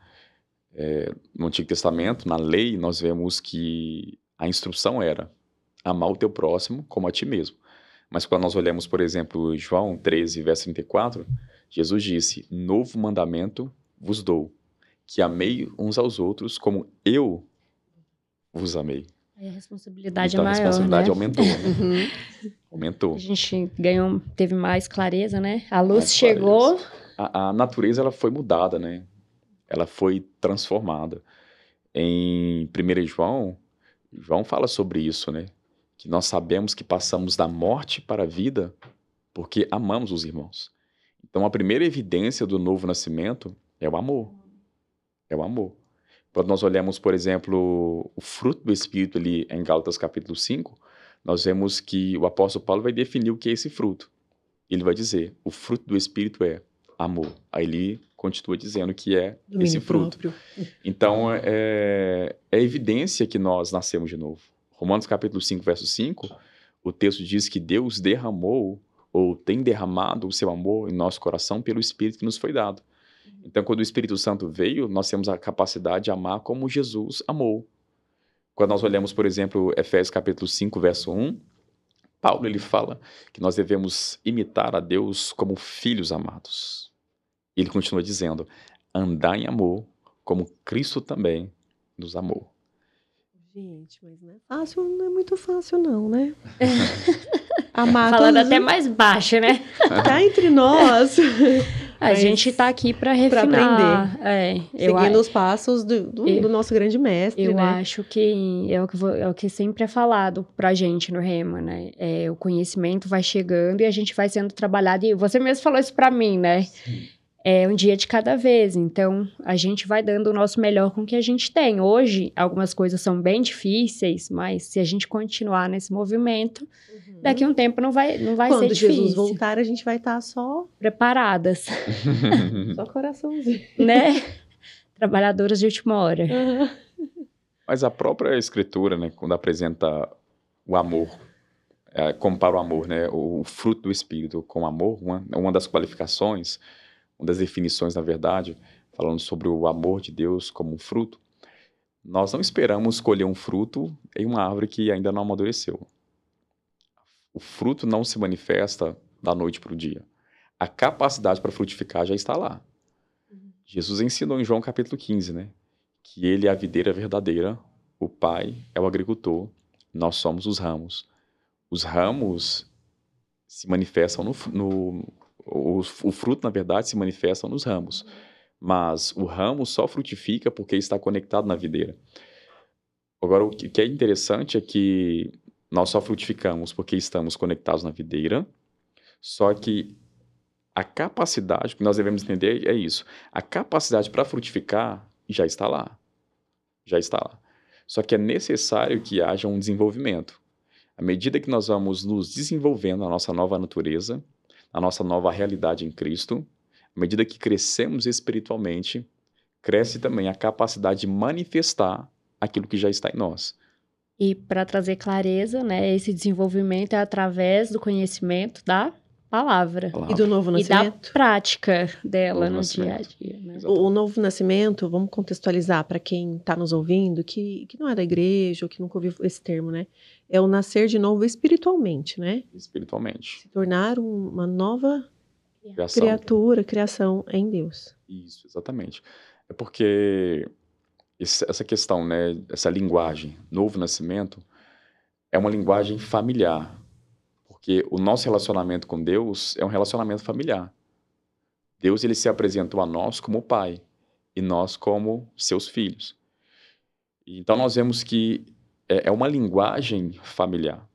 É, no Antigo Testamento, na lei, nós vemos que a instrução era amar o teu próximo como a ti mesmo. Mas quando nós olhamos, por exemplo, João 13, verso 34, Jesus disse: Novo mandamento vos dou, que amei uns aos outros como eu vos amei. a responsabilidade então, é maior, a responsabilidade né? aumentou. Né? aumentou. A gente ganhou, teve mais clareza, né? A luz mais chegou. A, a, natureza ela foi mudada, né? Ela foi transformada. Em 1 João, João fala sobre isso, né? Que nós sabemos que passamos da morte para a vida porque amamos os irmãos. Então a primeira evidência do novo nascimento é o amor. É o amor. Quando nós olhamos, por exemplo, o fruto do Espírito ali em Gálatas capítulo 5, nós vemos que o apóstolo Paulo vai definir o que é esse fruto. Ele vai dizer, o fruto do Espírito é amor. Aí ele continua dizendo que é Domínio esse fruto. Próprio. Então, é, é evidência que nós nascemos de novo. Romanos capítulo 5, verso 5, o texto diz que Deus derramou ou tem derramado o seu amor em nosso coração pelo Espírito que nos foi dado. Então, quando o Espírito Santo veio, nós temos a capacidade de amar como Jesus amou. Quando nós olhamos, por exemplo, Efésios capítulo 5, verso 1, Paulo ele fala que nós devemos imitar a Deus como filhos amados. Ele continua dizendo: andar em amor, como Cristo também nos amou. Gente, mas não é fácil, não é muito fácil, não, né? Amar Falando todos... até mais baixo, né? Tá entre nós. A gente está aqui para refinar. Pra aprender. É, Seguindo eu, os passos do, do, eu, do, nosso grande mestre, eu né? acho que é o que, é o que sempre é falado para a gente no Rema, né? É, o conhecimento vai chegando e a gente vai sendo trabalhado. E você mesmo falou isso para mim, né? Sim é um dia de cada vez. Então, a gente vai dando o nosso melhor com o que a gente tem. Hoje, algumas coisas são bem difíceis, mas se a gente continuar nesse movimento, uhum. daqui a um tempo não vai, não vai Quando ser difícil. Quando Jesus voltar, a gente vai estar tá só... Preparadas. só coraçãozinho. Né? Trabalhadoras de última hora. Uhum. Mas a própria escritura, né, quando apresenta o amor, é, compara o amor, né, o fruto do Espírito com o amor, uma, uma das qualificações uma das definições, na verdade, falando sobre o amor de Deus como um fruto, nós não esperamos colher um fruto em uma árvore que ainda não amadureceu. O fruto não se manifesta da noite para o dia. A capacidade para frutificar já está lá. Uhum. Jesus ensinou em João capítulo 15, né? Que ele é a videira verdadeira, o pai é o agricultor, nós somos os ramos. Os ramos se manifestam no, no, o, o fruto, na verdade, se manifesta nos ramos. Mas o ramo só frutifica porque está conectado na videira. Agora, o que é interessante é que nós só frutificamos porque estamos conectados na videira, só que a capacidade, que nós devemos entender é isso. A capacidade para frutificar já está lá. Já está lá. Só que é necessário que haja um desenvolvimento. À medida que nós vamos nos desenvolvendo na nossa nova natureza, a nossa nova realidade em Cristo, à medida que crescemos espiritualmente, cresce também a capacidade de manifestar aquilo que já está em nós. E para trazer clareza, né, esse desenvolvimento é através do conhecimento da palavra. palavra. E do novo nascimento. E da prática dela no dia a dia. Né? O, o, novo nascimento, vamos contextualizar para quem está nos ouvindo, que, que não é da igreja, ou que nunca ouviu esse termo, né? É o nascer de novo espiritualmente, né? Espiritualmente. Se tornar um, uma nova criação. criatura, criação em Deus. Isso, exatamente. É porque essa questão, né, essa linguagem, novo nascimento, é uma linguagem familiar porque o nosso relacionamento com Deus é um relacionamento familiar. Deus ele se apresentou a nós como pai e nós como seus filhos. Então nós vemos que é, é uma linguagem familiar.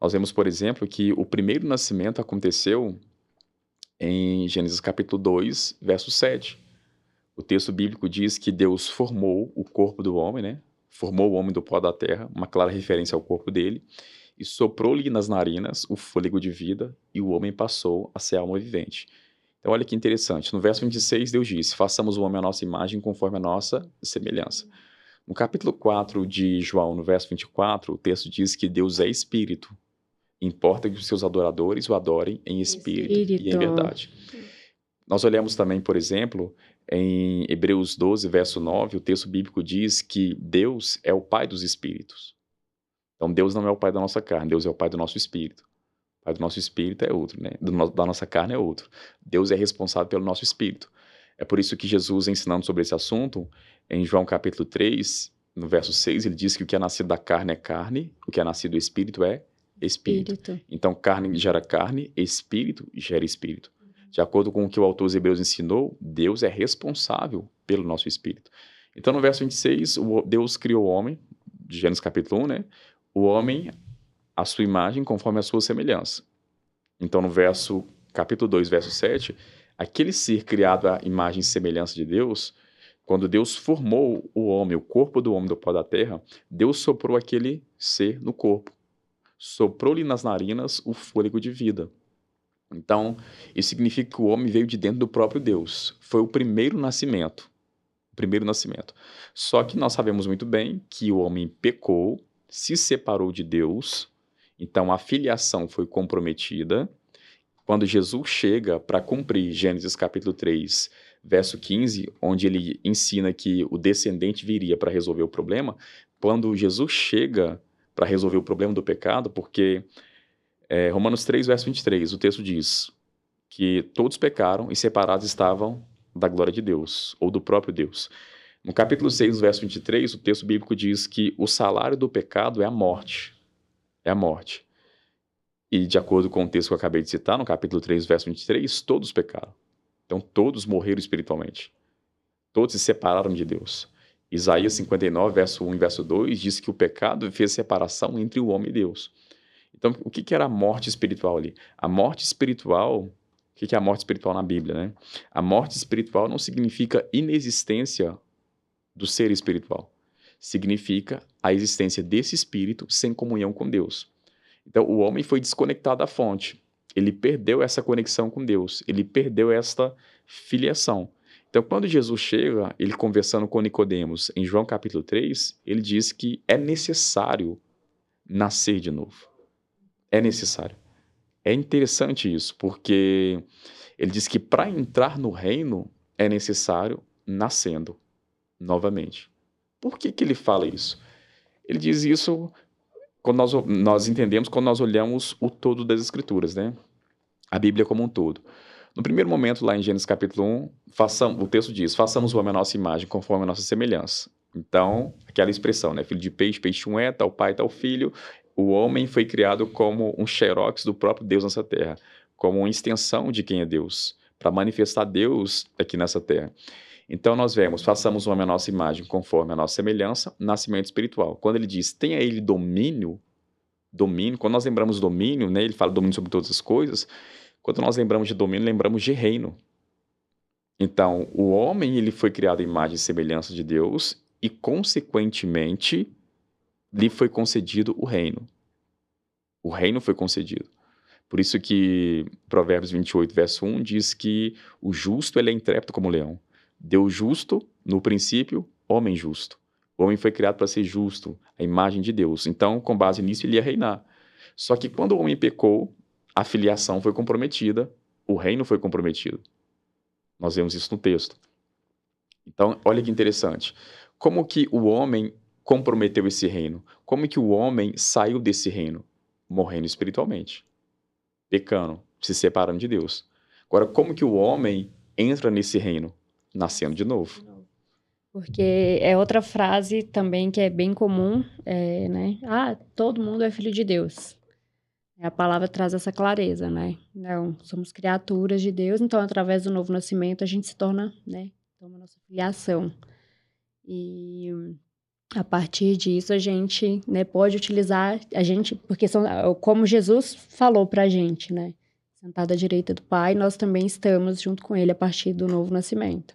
Nós vemos, por exemplo, que o primeiro nascimento aconteceu em Gênesis capítulo 2, verso 7. O texto bíblico diz que Deus formou o corpo do homem, né? Formou o homem do pó da terra, uma clara referência ao corpo dele, e soprou-lhe nas narinas o fôlego de vida, e o homem passou a ser alma vivente. Então, olha que interessante. No verso 26, Deus disse: Façamos o homem à nossa imagem conforme a nossa semelhança. No capítulo 4 de João, no verso 24, o texto diz que Deus é espírito. Importa que os seus adoradores o adorem em espírito, espírito. e em verdade. Nós olhamos também, por exemplo, em Hebreus 12, verso 9, o texto bíblico diz que Deus é o pai dos espíritos. Então, Deus não é o pai da nossa carne, Deus é o pai do nosso espírito. O pai do nosso espírito é outro, né? Do, da nossa carne é outro. Deus é responsável pelo nosso espírito. É por isso que Jesus, ensinando sobre esse assunto, em João capítulo 3, no verso 6, ele diz que o que é nascido da carne é carne, o que é nascido do espírito é espírito. espírito. Então, carne gera carne, espírito gera espírito. De acordo com o que o autor dos Hebreus ensinou, Deus é responsável pelo nosso espírito. Então, no verso 26, Deus criou o homem, de Gênesis capítulo 1, né? O homem, a sua imagem, conforme a sua semelhança. Então, no verso capítulo 2, verso 7, aquele ser criado à imagem e semelhança de Deus, quando Deus formou o homem, o corpo do homem do pó da terra, Deus soprou aquele ser no corpo. Soprou-lhe nas narinas o fôlego de vida. Então, isso significa que o homem veio de dentro do próprio Deus. Foi o primeiro nascimento. O primeiro nascimento. Só que nós sabemos muito bem que o homem pecou, se separou de Deus, então a filiação foi comprometida. Quando Jesus chega para cumprir Gênesis capítulo 3, verso 15, onde ele ensina que o descendente viria para resolver o problema, quando Jesus chega para resolver o problema do pecado, porque é, Romanos 3, verso 23, o texto diz que todos pecaram e separados estavam da glória de Deus, ou do próprio Deus. No capítulo 6, verso 23, o texto bíblico diz que o salário do pecado é a morte. É a morte. E de acordo com o texto que eu acabei de citar, no capítulo 3, verso 23, todos pecaram. Então todos morreram espiritualmente. Todos se separaram de Deus. Isaías 59, verso 1 e verso 2 diz que o pecado fez separação entre o homem e Deus. Então, o que, era a morte espiritual ali? A morte espiritual, o que é a morte espiritual na Bíblia, né? A morte espiritual não significa inexistência do ser espiritual. Significa a existência desse espírito sem comunhão com Deus. Então, o homem foi desconectado da fonte ele perdeu essa conexão com Deus, ele perdeu esta filiação. Então, quando Jesus chega, ele conversando com Nicodemos, em João capítulo 3, ele diz que é necessário nascer de novo. É necessário. É interessante isso, porque ele diz que para entrar no reino é necessário nascendo novamente. Por que, que ele fala isso? Ele diz isso quando nós, nós entendemos quando nós olhamos o todo das Escrituras, né? A Bíblia como um todo. No primeiro momento, lá em Gênesis capítulo 1, façam, o texto diz: façamos o homem a nossa imagem, conforme a nossa semelhança. Então, aquela expressão, né? Filho de peixe, peixe um é, tal pai, tal filho. O homem foi criado como um xerox do próprio Deus nessa terra, como uma extensão de quem é Deus, para manifestar Deus aqui nessa terra. Então nós vemos, façamos o homem a nossa imagem conforme a nossa semelhança, nascimento espiritual. Quando ele diz, tenha ele domínio, domínio, quando nós lembramos domínio, né, ele fala domínio sobre todas as coisas, quando nós lembramos de domínio, lembramos de reino. Então, o homem, ele foi criado à imagem e semelhança de Deus e, consequentemente, lhe foi concedido o reino. O reino foi concedido. Por isso que Provérbios 28, verso 1 diz que o justo ele é intrépido como leão. Deus justo, no princípio, homem justo. O homem foi criado para ser justo, a imagem de Deus. Então, com base nisso, ele ia reinar. Só que quando o homem pecou, a filiação foi comprometida, o reino foi comprometido. Nós vemos isso no texto. Então, olha que interessante. Como que o homem comprometeu esse reino? Como que o homem saiu desse reino? Morrendo espiritualmente, pecando, se separando de Deus. Agora, como que o homem entra nesse reino? Nascendo de novo. Porque é outra frase também que é bem comum, é, né? Ah, todo mundo é filho de Deus. A palavra traz essa clareza, né? Não, somos criaturas de Deus, então através do novo nascimento a gente se torna, né? Toma nossa filiação. E a partir disso a gente né, pode utilizar a gente, porque são como Jesus falou pra gente, né? Sentado à direita do Pai, nós também estamos junto com Ele a partir do novo nascimento.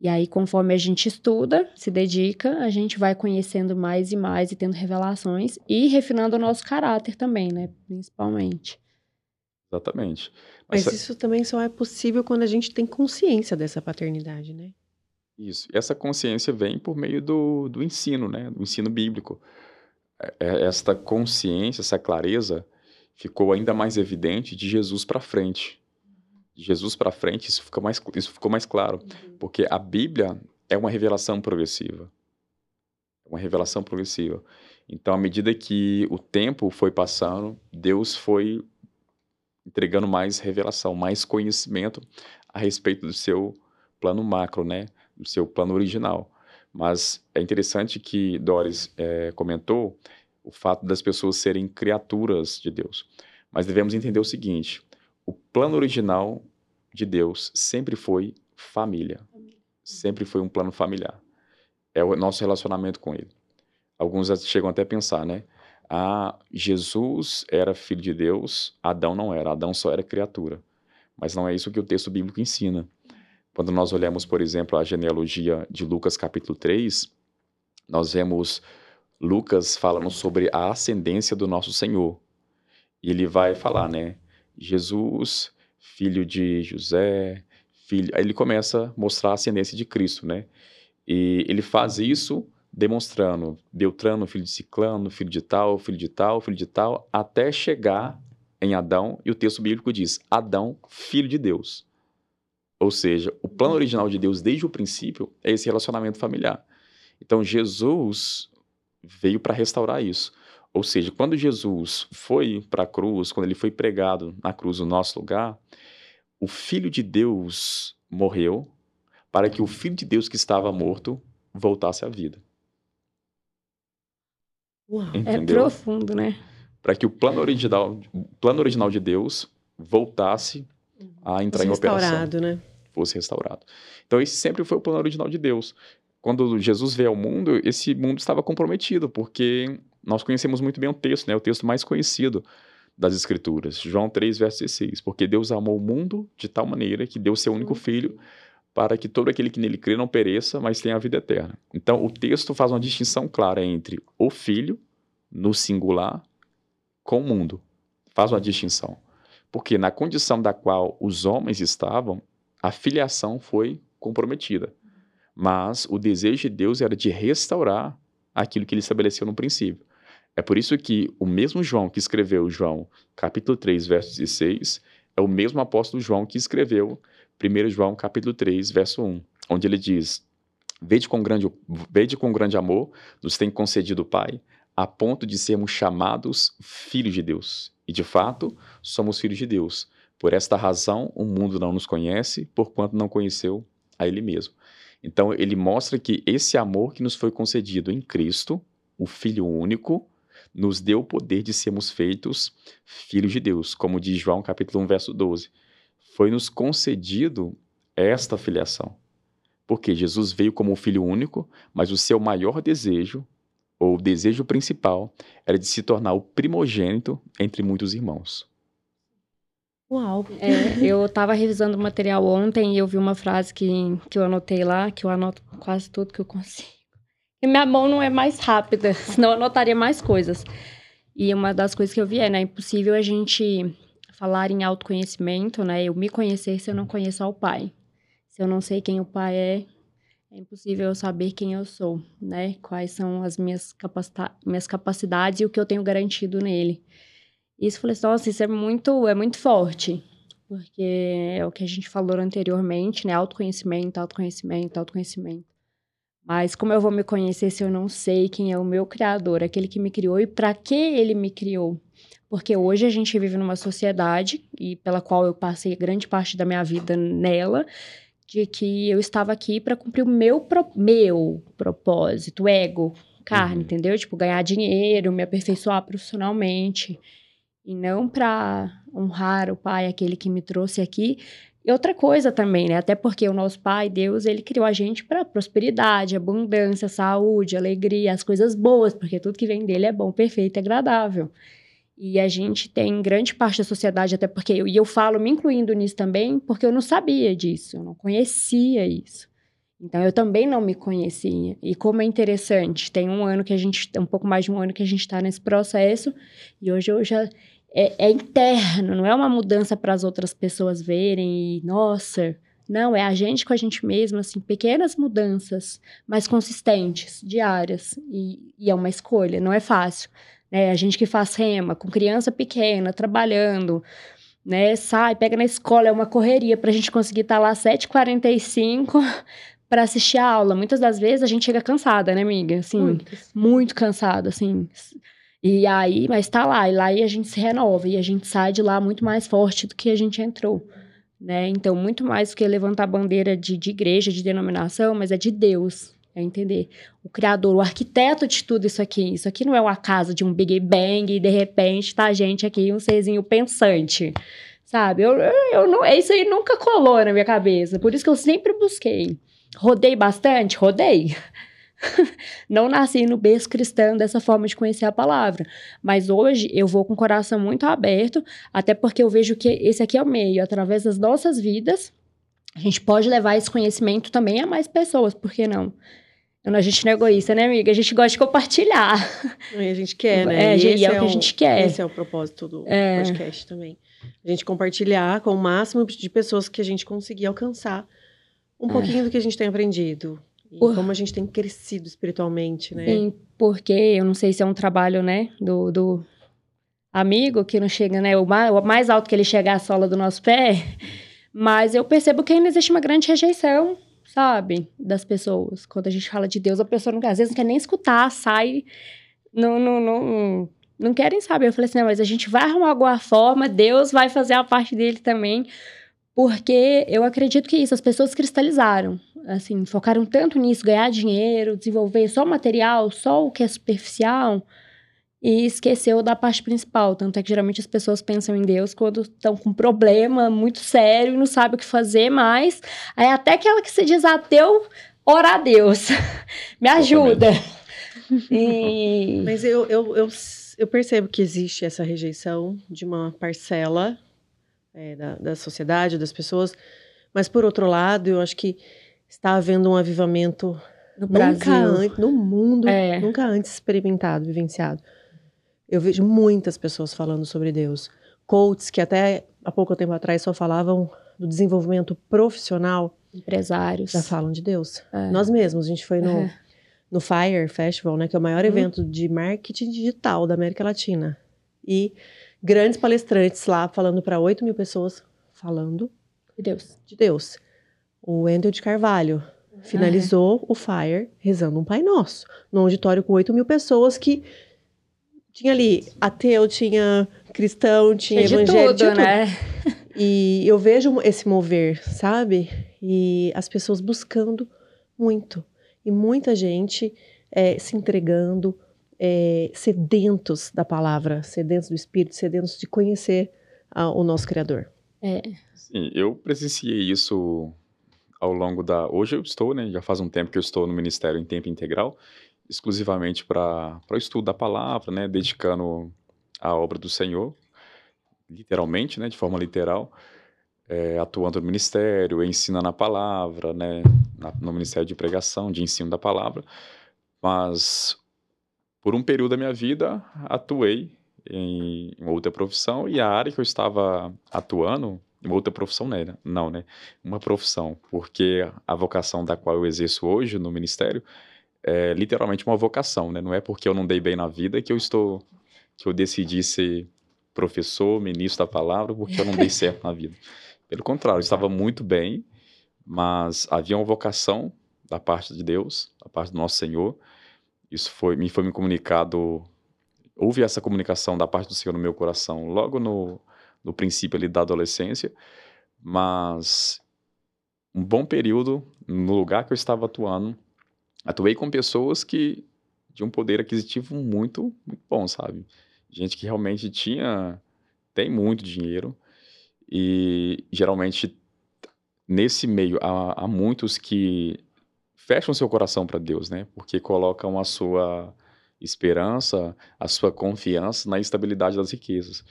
E aí, conforme a gente estuda, se dedica, a gente vai conhecendo mais e mais e tendo revelações e refinando o nosso caráter também, né? Principalmente. Exatamente. Mas, Mas isso também só é possível quando a gente tem consciência dessa paternidade, né? Isso. E essa consciência vem por meio do, do ensino, né? Do ensino bíblico. É, é, esta consciência, essa clareza, ficou ainda mais evidente de Jesus para frente. De Jesus para frente, isso, fica mais, isso ficou mais claro. Uhum. Porque a Bíblia é uma revelação progressiva. É uma revelação progressiva. Então, à medida que o tempo foi passando, Deus foi entregando mais revelação, mais conhecimento a respeito do seu plano macro, né? Do seu plano original. Mas é interessante que Doris é, comentou o fato das pessoas serem criaturas de Deus. Mas devemos entender o seguinte: o plano original de Deus sempre foi família. Sempre foi um plano familiar. É o nosso relacionamento com Ele. Alguns chegam até a pensar, né? Ah, Jesus era filho de Deus, Adão não era, Adão só era criatura. Mas não é isso que o texto bíblico ensina. Quando nós olhamos, por exemplo, a genealogia de Lucas capítulo 3, nós vemos Lucas falando sobre a ascendência do nosso Senhor. E ele vai falar, né? Jesus, filho de José, filho. Aí ele começa a mostrar a ascendência de Cristo, né? E ele faz isso demonstrando Beltrano, filho de Ciclano, filho de tal, filho de tal, filho de tal, até chegar em Adão, e o texto bíblico diz: Adão, filho de Deus. Ou seja, o plano original de Deus desde o princípio é esse relacionamento familiar. Então Jesus veio para restaurar isso. Ou seja, quando Jesus foi para a cruz, quando ele foi pregado na cruz no nosso lugar, o Filho de Deus morreu para que o Filho de Deus que estava morto voltasse à vida. Uau. É profundo, né? Para que o plano original, plano original de Deus voltasse a entrar Fosse em operação. Restaurado, né? Fosse restaurado. Então, esse sempre foi o plano original de Deus. Quando Jesus veio ao mundo, esse mundo estava comprometido, porque nós conhecemos muito bem o texto, né? O texto mais conhecido das Escrituras, João 3, verso 16. Porque Deus amou o mundo de tal maneira que deu seu único filho para que todo aquele que nele crê não pereça, mas tenha a vida eterna. Então, o texto faz uma distinção clara entre o filho, no singular, com o mundo. Faz uma distinção. Porque na condição da qual os homens estavam, a filiação foi comprometida. Mas o desejo de Deus era de restaurar aquilo que ele estabeleceu no princípio. É por isso que o mesmo João que escreveu João capítulo 3, verso 16, é o mesmo apóstolo João que escreveu 1 João capítulo 3, verso 1, onde ele diz: Vede com grande, vede com grande amor nos tem concedido o Pai, a ponto de sermos chamados filhos de Deus. E de fato, somos filhos de Deus. Por esta razão, o mundo não nos conhece, porquanto não conheceu a Ele mesmo. Então, ele mostra que esse amor que nos foi concedido em Cristo, o Filho único, nos deu o poder de sermos feitos filhos de Deus, como diz João capítulo 1, verso 12 foi-nos concedido esta filiação. Porque Jesus veio como um filho único, mas o seu maior desejo, ou o desejo principal, era de se tornar o primogênito entre muitos irmãos. Uau! É, eu estava revisando o material ontem e eu vi uma frase que, que eu anotei lá, que eu anoto quase tudo que eu consigo. E minha mão não é mais rápida, senão eu anotaria mais coisas. E uma das coisas que eu vi é, né, impossível a gente falar em autoconhecimento, né? Eu me conhecer se eu não conheço ao pai. Se eu não sei quem o pai é, é impossível eu saber quem eu sou, né? Quais são as minhas, capacita minhas capacidades e o que eu tenho garantido nele. Isso, falei assim, nossa, isso é muito, é muito forte. Porque é o que a gente falou anteriormente, né? Autoconhecimento, autoconhecimento, autoconhecimento. Mas como eu vou me conhecer se eu não sei quem é o meu criador, aquele que me criou e para que ele me criou? Porque hoje a gente vive numa sociedade, e pela qual eu passei grande parte da minha vida nela, de que eu estava aqui para cumprir o meu, pro, meu propósito, ego, carne, uhum. entendeu? Tipo, ganhar dinheiro, me aperfeiçoar profissionalmente. E não para honrar o pai, aquele que me trouxe aqui. E outra coisa também, né? Até porque o nosso pai, Deus, ele criou a gente para prosperidade, abundância, saúde, alegria, as coisas boas, porque tudo que vem dele é bom, perfeito e agradável. E a gente tem grande parte da sociedade, até porque, eu, e eu falo me incluindo nisso também, porque eu não sabia disso, eu não conhecia isso. Então eu também não me conhecia. E como é interessante, tem um ano que a gente, um pouco mais de um ano que a gente está nesse processo, e hoje eu já é, é interno, não é uma mudança para as outras pessoas verem e, nossa, não, é a gente com a gente mesmo, assim, pequenas mudanças, mas consistentes, diárias, e, e é uma escolha, não é fácil. Né? A gente que faz rema, com criança pequena, trabalhando, né? Sai, pega na escola, é uma correria para a gente conseguir estar tá lá às 7h45 para assistir a aula. Muitas das vezes a gente chega cansada, né, amiga? Assim, muito, muito cansada, assim. E aí, mas tá lá, e lá a gente se renova, e a gente sai de lá muito mais forte do que a gente entrou. Né? Então, muito mais do que levantar bandeira de, de igreja, de denominação, mas é de Deus, é entender. O criador, o arquiteto de tudo isso aqui. Isso aqui não é uma casa de um Big Bang e de repente tá a gente aqui, um serzinho pensante. Sabe? Eu, eu não, isso aí nunca colou na minha cabeça. Por isso que eu sempre busquei. Rodei bastante? Rodei. não nasci no berço cristão dessa forma de conhecer a palavra. Mas hoje eu vou com o coração muito aberto, até porque eu vejo que esse aqui é o meio, através das nossas vidas, a gente pode levar esse conhecimento também a mais pessoas, por que não? A gente não é egoísta, né, amiga? A gente gosta de compartilhar. E a gente quer, né? É, e, e é o que é a gente quer. Esse é o propósito do é. podcast também. A gente compartilhar com o máximo de pessoas que a gente conseguir alcançar um é. pouquinho do que a gente tem aprendido. E Por... como a gente tem crescido espiritualmente, né? Sim, porque eu não sei se é um trabalho, né, do, do amigo que não chega, né, o mais, o mais alto que ele chegar a sola do nosso pé, mas eu percebo que ainda existe uma grande rejeição, sabe, das pessoas. Quando a gente fala de Deus, a pessoa não, às vezes não quer nem escutar, sai, não, não, não, não querem saber. Eu falei assim, não, mas a gente vai arrumar alguma forma, Deus vai fazer a parte dele também, porque eu acredito que isso, as pessoas cristalizaram, assim, focaram tanto nisso, ganhar dinheiro, desenvolver só material, só o que é superficial, e esqueceu da parte principal. Tanto é que geralmente as pessoas pensam em Deus quando estão com um problema muito sério e não sabem o que fazer mais. Aí até aquela que se diz ateu, ora a Deus. Me ajuda. E... Mas eu, eu, eu, eu percebo que existe essa rejeição de uma parcela é, da, da sociedade, das pessoas. Mas, por outro lado, eu acho que está havendo um avivamento no nunca antes, no mundo, é. nunca antes experimentado, vivenciado. Eu vejo muitas pessoas falando sobre Deus. Coaches que até há pouco tempo atrás só falavam do desenvolvimento profissional. Empresários. Já falam de Deus. É. Nós mesmos, a gente foi no, é. no Fire Festival, né, que é o maior uhum. evento de marketing digital da América Latina. E grandes palestrantes lá falando para 8 mil pessoas, falando de Deus. De Deus. O Andrew de Carvalho finalizou o Fire rezando um Pai Nosso, num auditório com 8 mil pessoas que tinha ali ateu, tinha cristão, tinha tinha evangélico, tudo, né? E eu vejo esse mover, sabe? E as pessoas buscando muito. E muita gente é, se entregando, é, sedentos da palavra, sedentos do Espírito, sedentos de conhecer a, o nosso Criador. É. Sim, eu presenciei isso ao longo da. Hoje eu estou, né? Já faz um tempo que eu estou no ministério em tempo integral, exclusivamente para o estudo da palavra, né? Dedicando a obra do Senhor, literalmente, né? De forma literal. É, atuando no ministério, ensinando a palavra, né, na, no ministério de pregação, de ensino da palavra, mas por um período da minha vida, atuei em uma outra profissão e a área que eu estava atuando, uma outra profissão né? não, né? Uma profissão, porque a vocação da qual eu exerço hoje no ministério é literalmente uma vocação, né? Não é porque eu não dei bem na vida que eu estou, que eu decidi ser professor, ministro da palavra, porque eu não dei certo na vida. Pelo contrário, eu estava muito bem, mas havia uma vocação da parte de Deus, da parte do nosso Senhor, isso foi, me foi me comunicado, houve essa comunicação da parte do Senhor no meu coração logo no, no princípio ali da adolescência, mas um bom período no lugar que eu estava atuando, atuei com pessoas que de um poder aquisitivo muito, muito bom, sabe? Gente que realmente tinha, tem muito dinheiro e geralmente nesse meio há, há muitos que fecham seu coração para Deus, né? Porque colocam a sua esperança, a sua confiança na estabilidade das riquezas.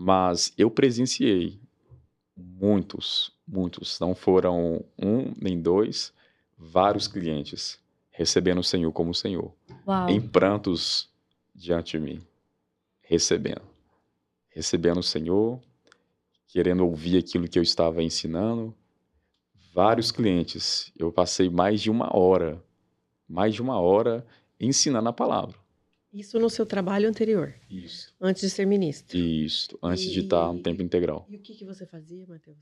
Mas eu presenciei muitos, muitos, não foram um nem dois, vários clientes recebendo o Senhor como Senhor, Uau. em prantos diante de mim, recebendo, recebendo o Senhor, querendo ouvir aquilo que eu estava ensinando. Vários clientes, eu passei mais de uma hora, mais de uma hora ensinando a palavra. Isso no seu trabalho anterior, Isso. antes de ser ministro. Isso, antes de estar no E- tempo integral. E o que, que você fazia, Matheus?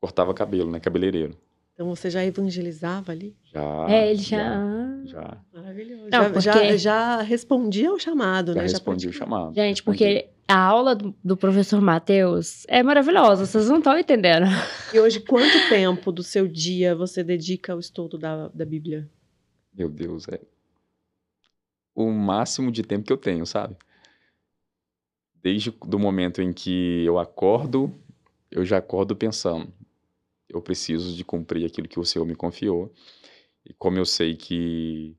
Cortava cabelo, né? Cabeleireiro. Então você já evangelizava ali? Já. é, ele já. Já. Maravilhoso. Não, já, porque- já, já respondia ao chamado, Já né? respondi o praticava. chamado. Gente, respondi. porque a aula do, do professor Matheus é maravilhosa, vocês não estão entendendo. E hoje, quanto tempo do seu dia você dedica ao estudo da, da Bíblia? Meu Deus, é o máximo de tempo que eu tenho, sabe? Desde do momento em que eu acordo, eu já acordo pensando, eu preciso de cumprir aquilo que o Senhor me confiou. E como eu sei que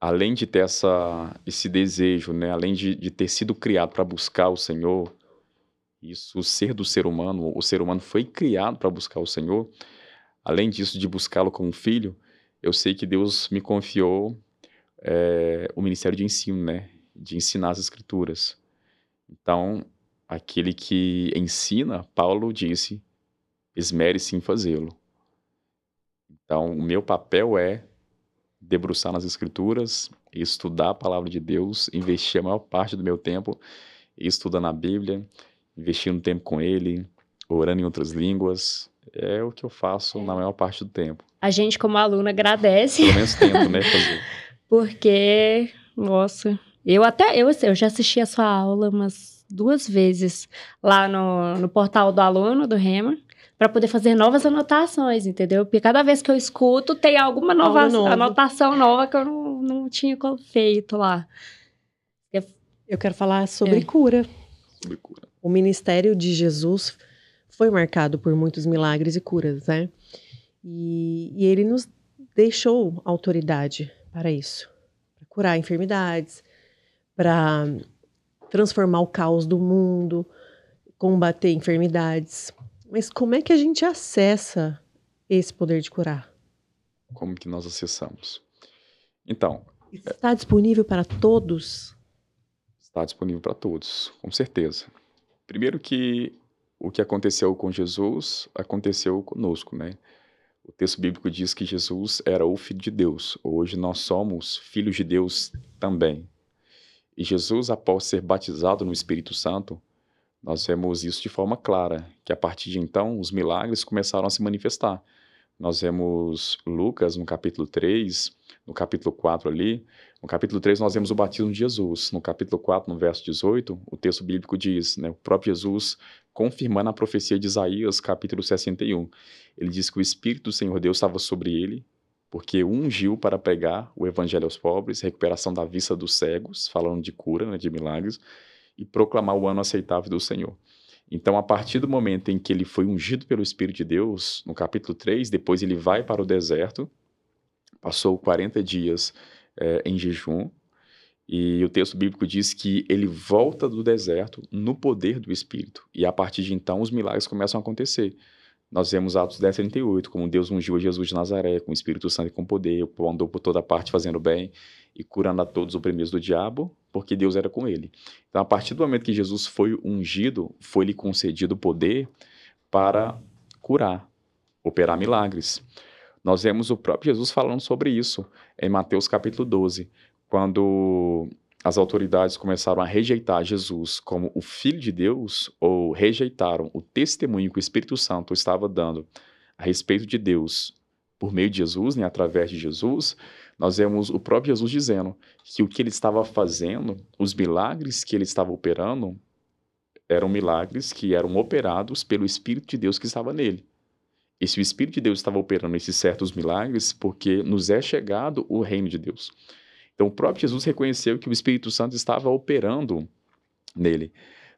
além de ter essa, esse desejo, né, além de, de ter sido criado para buscar o Senhor, isso, o ser do ser humano, o ser humano foi criado para buscar o Senhor. Além disso, de buscá-lo como filho, eu sei que Deus me confiou é, o ministério de ensino, né? De ensinar as escrituras. Então, aquele que ensina, Paulo disse, esmere-se em fazê-lo. Então, o meu papel é debruçar nas escrituras, estudar a palavra de Deus, investir a maior parte do meu tempo estudando a Bíblia, investindo tempo com ele, orando em outras línguas. É o que eu faço na maior parte do tempo. A gente, como aluno, agradece, Pelo menos tento, né, fazer. porque, nossa, eu até, eu, eu já assisti a sua aula umas duas vezes lá no, no portal do aluno, do Rema, para poder fazer novas anotações, entendeu? Porque cada vez que eu escuto, tem alguma nova anotação nova que eu não, não tinha feito lá. Eu quero falar sobre É. cura. Sobre cura. O ministério de Jesus foi marcado por muitos milagres e curas, né? E, e ele nos deixou autoridade para isso, para curar enfermidades, para transformar o caos do mundo, combater enfermidades. Mas como é que a gente acessa esse poder de curar? Como que nós acessamos? Então, Está disponível para todos? está disponível para todos, com certeza. Primeiro que o que aconteceu com Jesus aconteceu conosco, né? O texto bíblico diz que Jesus era o Filho de Deus. Hoje nós somos filhos de Deus também. E Jesus, após ser batizado no Espírito Santo, nós vemos isso de forma clara, que a partir de então os milagres começaram a se manifestar. Nós vemos Lucas no capítulo 3, no capítulo 4 ali, no capítulo 3 nós vemos o batismo de Jesus. No capítulo 4, no verso 18, o texto bíblico diz, né, o próprio Jesus confirmando a profecia de Isaías, capítulo 61. Ele diz que o Espírito do Senhor Deus estava sobre ele, porque ungiu para pregar o evangelho aos pobres, recuperação da vista dos cegos, falando de cura, né, de milagres, e proclamar o ano aceitável do Senhor. Então, a partir do momento em que ele foi ungido pelo Espírito de Deus, no capítulo 3, depois ele vai para o deserto, passou 40 dias eh, em jejum, e o texto bíblico diz que ele volta do deserto no poder do Espírito. E a partir de então os milagres começam a acontecer. Nós vemos Atos 10, 38, como Deus ungiu a Jesus de Nazaré com o Espírito Santo e com poder, andou por toda parte fazendo bem e curando a todos os oprimidos do diabo, porque Deus era com ele. Então, a partir do momento que Jesus foi ungido, foi-lhe concedido poder para curar, operar milagres. Nós vemos o próprio Jesus falando sobre isso em Mateus capítulo 12, quando as autoridades começaram a rejeitar Jesus como o Filho de Deus, ou rejeitaram o testemunho que o Espírito Santo estava dando a respeito de Deus por meio de Jesus, né, através de Jesus, nós vemos o próprio Jesus dizendo que o que ele estava fazendo, os milagres que ele estava operando, eram milagres que eram operados pelo Espírito de Deus que estava nele. E se o Espírito de Deus estava operando esses certos milagres, porque nos é chegado o reino de Deus. Então, o próprio Jesus reconheceu que o Espírito Santo estava operando nele.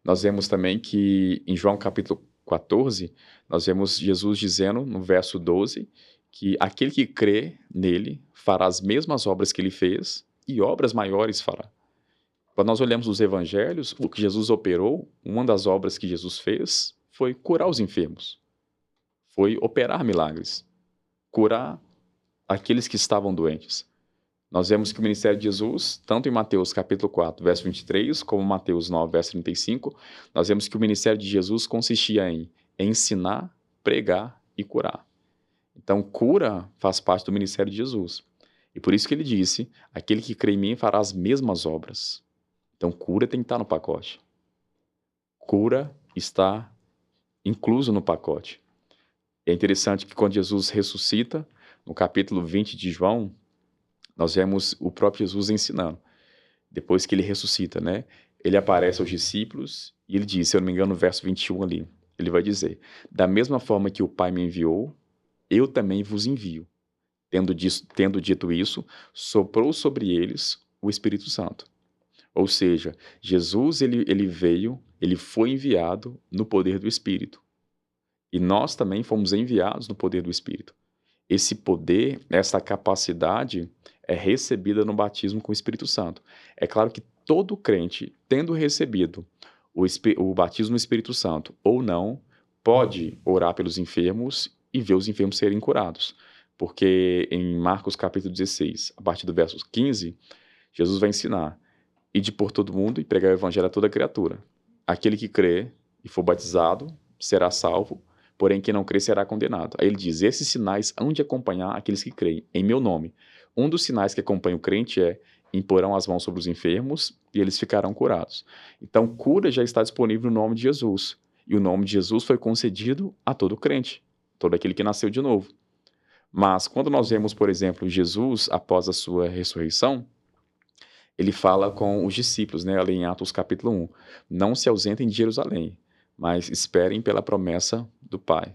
Nós vemos também que em João capítulo 14, nós vemos Jesus dizendo no verso 12 que aquele que crê nele fará as mesmas obras que ele fez e obras maiores fará. Quando nós olhamos os evangelhos, o que Jesus operou, uma das obras que Jesus fez foi curar os enfermos. Foi operar milagres. Curar aqueles que estavam doentes. Nós vemos que o ministério de Jesus, tanto em Mateus capítulo 4, verso 23, como Mateus 9, verso 35, nós vemos que o ministério de Jesus consistia em ensinar, pregar e curar. Então, cura faz parte do ministério de Jesus. E por isso que ele disse: aquele que crê em mim fará as mesmas obras. Então, cura tem que estar no pacote. Cura está incluso no pacote. É interessante que quando Jesus ressuscita, no capítulo 20 de João, nós vemos o próprio Jesus ensinando. Depois que ele ressuscita, né? Ele aparece aos discípulos e ele diz, se eu não me engano, no verso 21 ali, ele vai dizer: Da mesma forma que o Pai me enviou, eu também vos envio. Tendo, disso, tendo dito isso, soprou sobre eles o Espírito Santo. Ou seja, Jesus ele, ele veio, ele foi enviado no poder do Espírito. E nós também fomos enviados no poder do Espírito. Esse poder, essa capacidade, é recebida no batismo com o Espírito Santo. É claro que todo crente, tendo recebido o, o batismo no Espírito Santo ou não, pode orar pelos enfermos e ver os enfermos serem curados. Porque em Marcos capítulo 16, a partir do verso 15, Jesus vai ensinar: ide por todo mundo e pregar o evangelho a toda criatura. Aquele que crê e for batizado será salvo, porém quem não crê será condenado. Aí ele diz: esses sinais hão de acompanhar aqueles que creem em meu nome. Um dos sinais que acompanha o crente é imporão as mãos sobre os enfermos e eles ficarão curados. Então, cura já está disponível no nome de Jesus. E o nome de Jesus foi concedido a todo crente, todo aquele que nasceu de novo. Mas quando nós vemos, por exemplo, Jesus após a sua ressurreição, ele fala com os discípulos, né, ali em Atos capítulo 1, não se ausentem de Jerusalém, mas esperem pela promessa do Pai,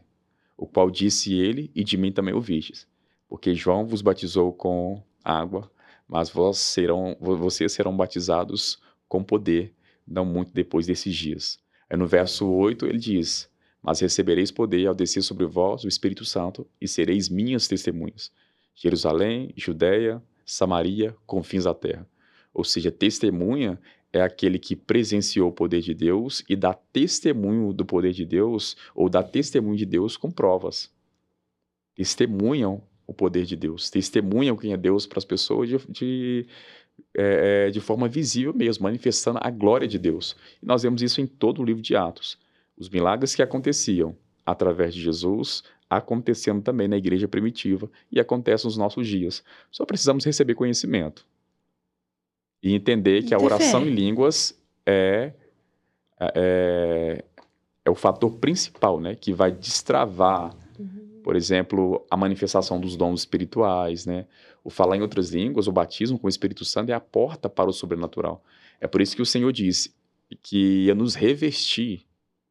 o qual disse ele, e de mim também ouvistes porque João vos batizou com água, mas vós serão, vocês serão batizados com poder, não muito depois desses dias. Aí no verso 8 ele diz: Mas recebereis poder ao descer sobre vós o Espírito Santo, e sereis minhas testemunhas. Jerusalém, Judéia, Samaria, confins da terra. Ou seja, testemunha é aquele que presenciou o poder de Deus e dá testemunho do poder de Deus, ou dá testemunho de Deus com provas. Testemunham o poder de Deus, testemunham quem é Deus para as pessoas de, de, é, é, de forma visível mesmo, manifestando a glória de Deus. E nós vemos isso em todo o livro de Atos. Os milagres que aconteciam através de Jesus acontecendo também na igreja primitiva e acontecem nos nossos dias. Só precisamos receber conhecimento e entender que a oração em línguas é, é, é o fator principal, né, que vai destravar por exemplo, a manifestação dos dons espirituais, né? O falar em outras línguas, o batismo com o Espírito Santo é a porta para o sobrenatural. É por isso que o Senhor disse que ia nos revestir,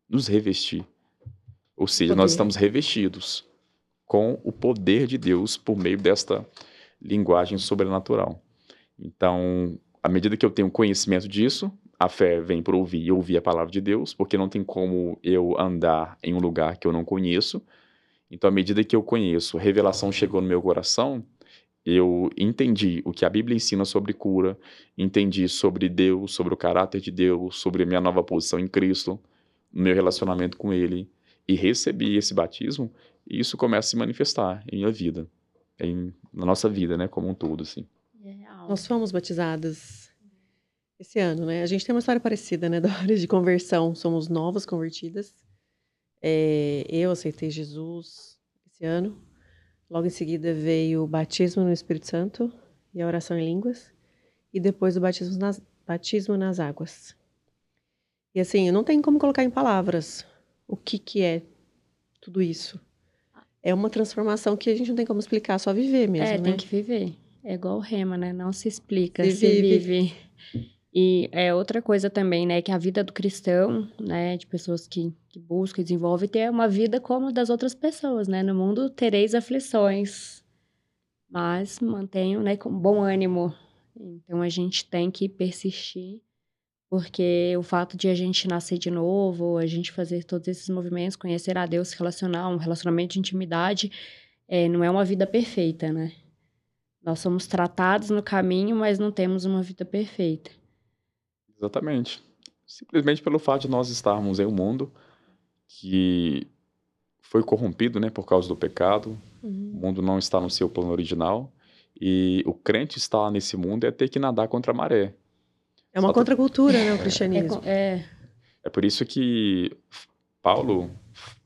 nos revestir. Ou seja, nós estamos revestidos com o poder de Deus por meio desta linguagem sobrenatural. Então, à medida que eu tenho conhecimento disso, a fé vem por ouvir e ouvir a palavra de Deus, porque não tem como eu andar em um lugar que eu não conheço. Então, à medida que eu conheço, a revelação chegou no meu coração, eu entendi o que a Bíblia ensina sobre cura, entendi sobre Deus, sobre o caráter de Deus, sobre a minha nova posição em Cristo, no meu relacionamento com Ele, e recebi esse batismo, e isso começa a se manifestar em minha vida, em, na nossa vida, né, como um todo, assim. Nós fomos batizados esse ano, né? A gente tem uma história parecida, né, da hora de conversão. Somos novas convertidas. É, eu aceitei Jesus esse ano. Logo em seguida veio o batismo no Espírito Santo e a oração em línguas. E depois o batismo nas, batismo nas águas. E assim, não tem como colocar em palavras o que, que é tudo isso. É uma transformação que a gente não tem como explicar, só viver mesmo. É, né? tem que viver. É igual o rema, né? Não se explica, se, se vive. vive. E é outra coisa também, né, que a vida do cristão, né, de pessoas que, que buscam e desenvolvem, ter uma vida como das outras pessoas, né? No mundo tereis aflições, mas mantenham, né, com bom ânimo. Então a gente tem que persistir, porque o fato de a gente nascer de novo, a gente fazer todos esses movimentos, conhecer a Deus, relacionar, um relacionamento de intimidade, é, não é uma vida perfeita, né? Nós somos tratados no caminho, mas não temos uma vida perfeita. Exatamente. Simplesmente pelo fato de nós estarmos em um mundo que foi corrompido, né, por causa do pecado. Uhum. O mundo não está no seu plano original e o crente estar nesse mundo é ter que nadar contra a maré. É uma Só- contracultura, né, o É, cristianismo. co- é, É por isso que Paulo,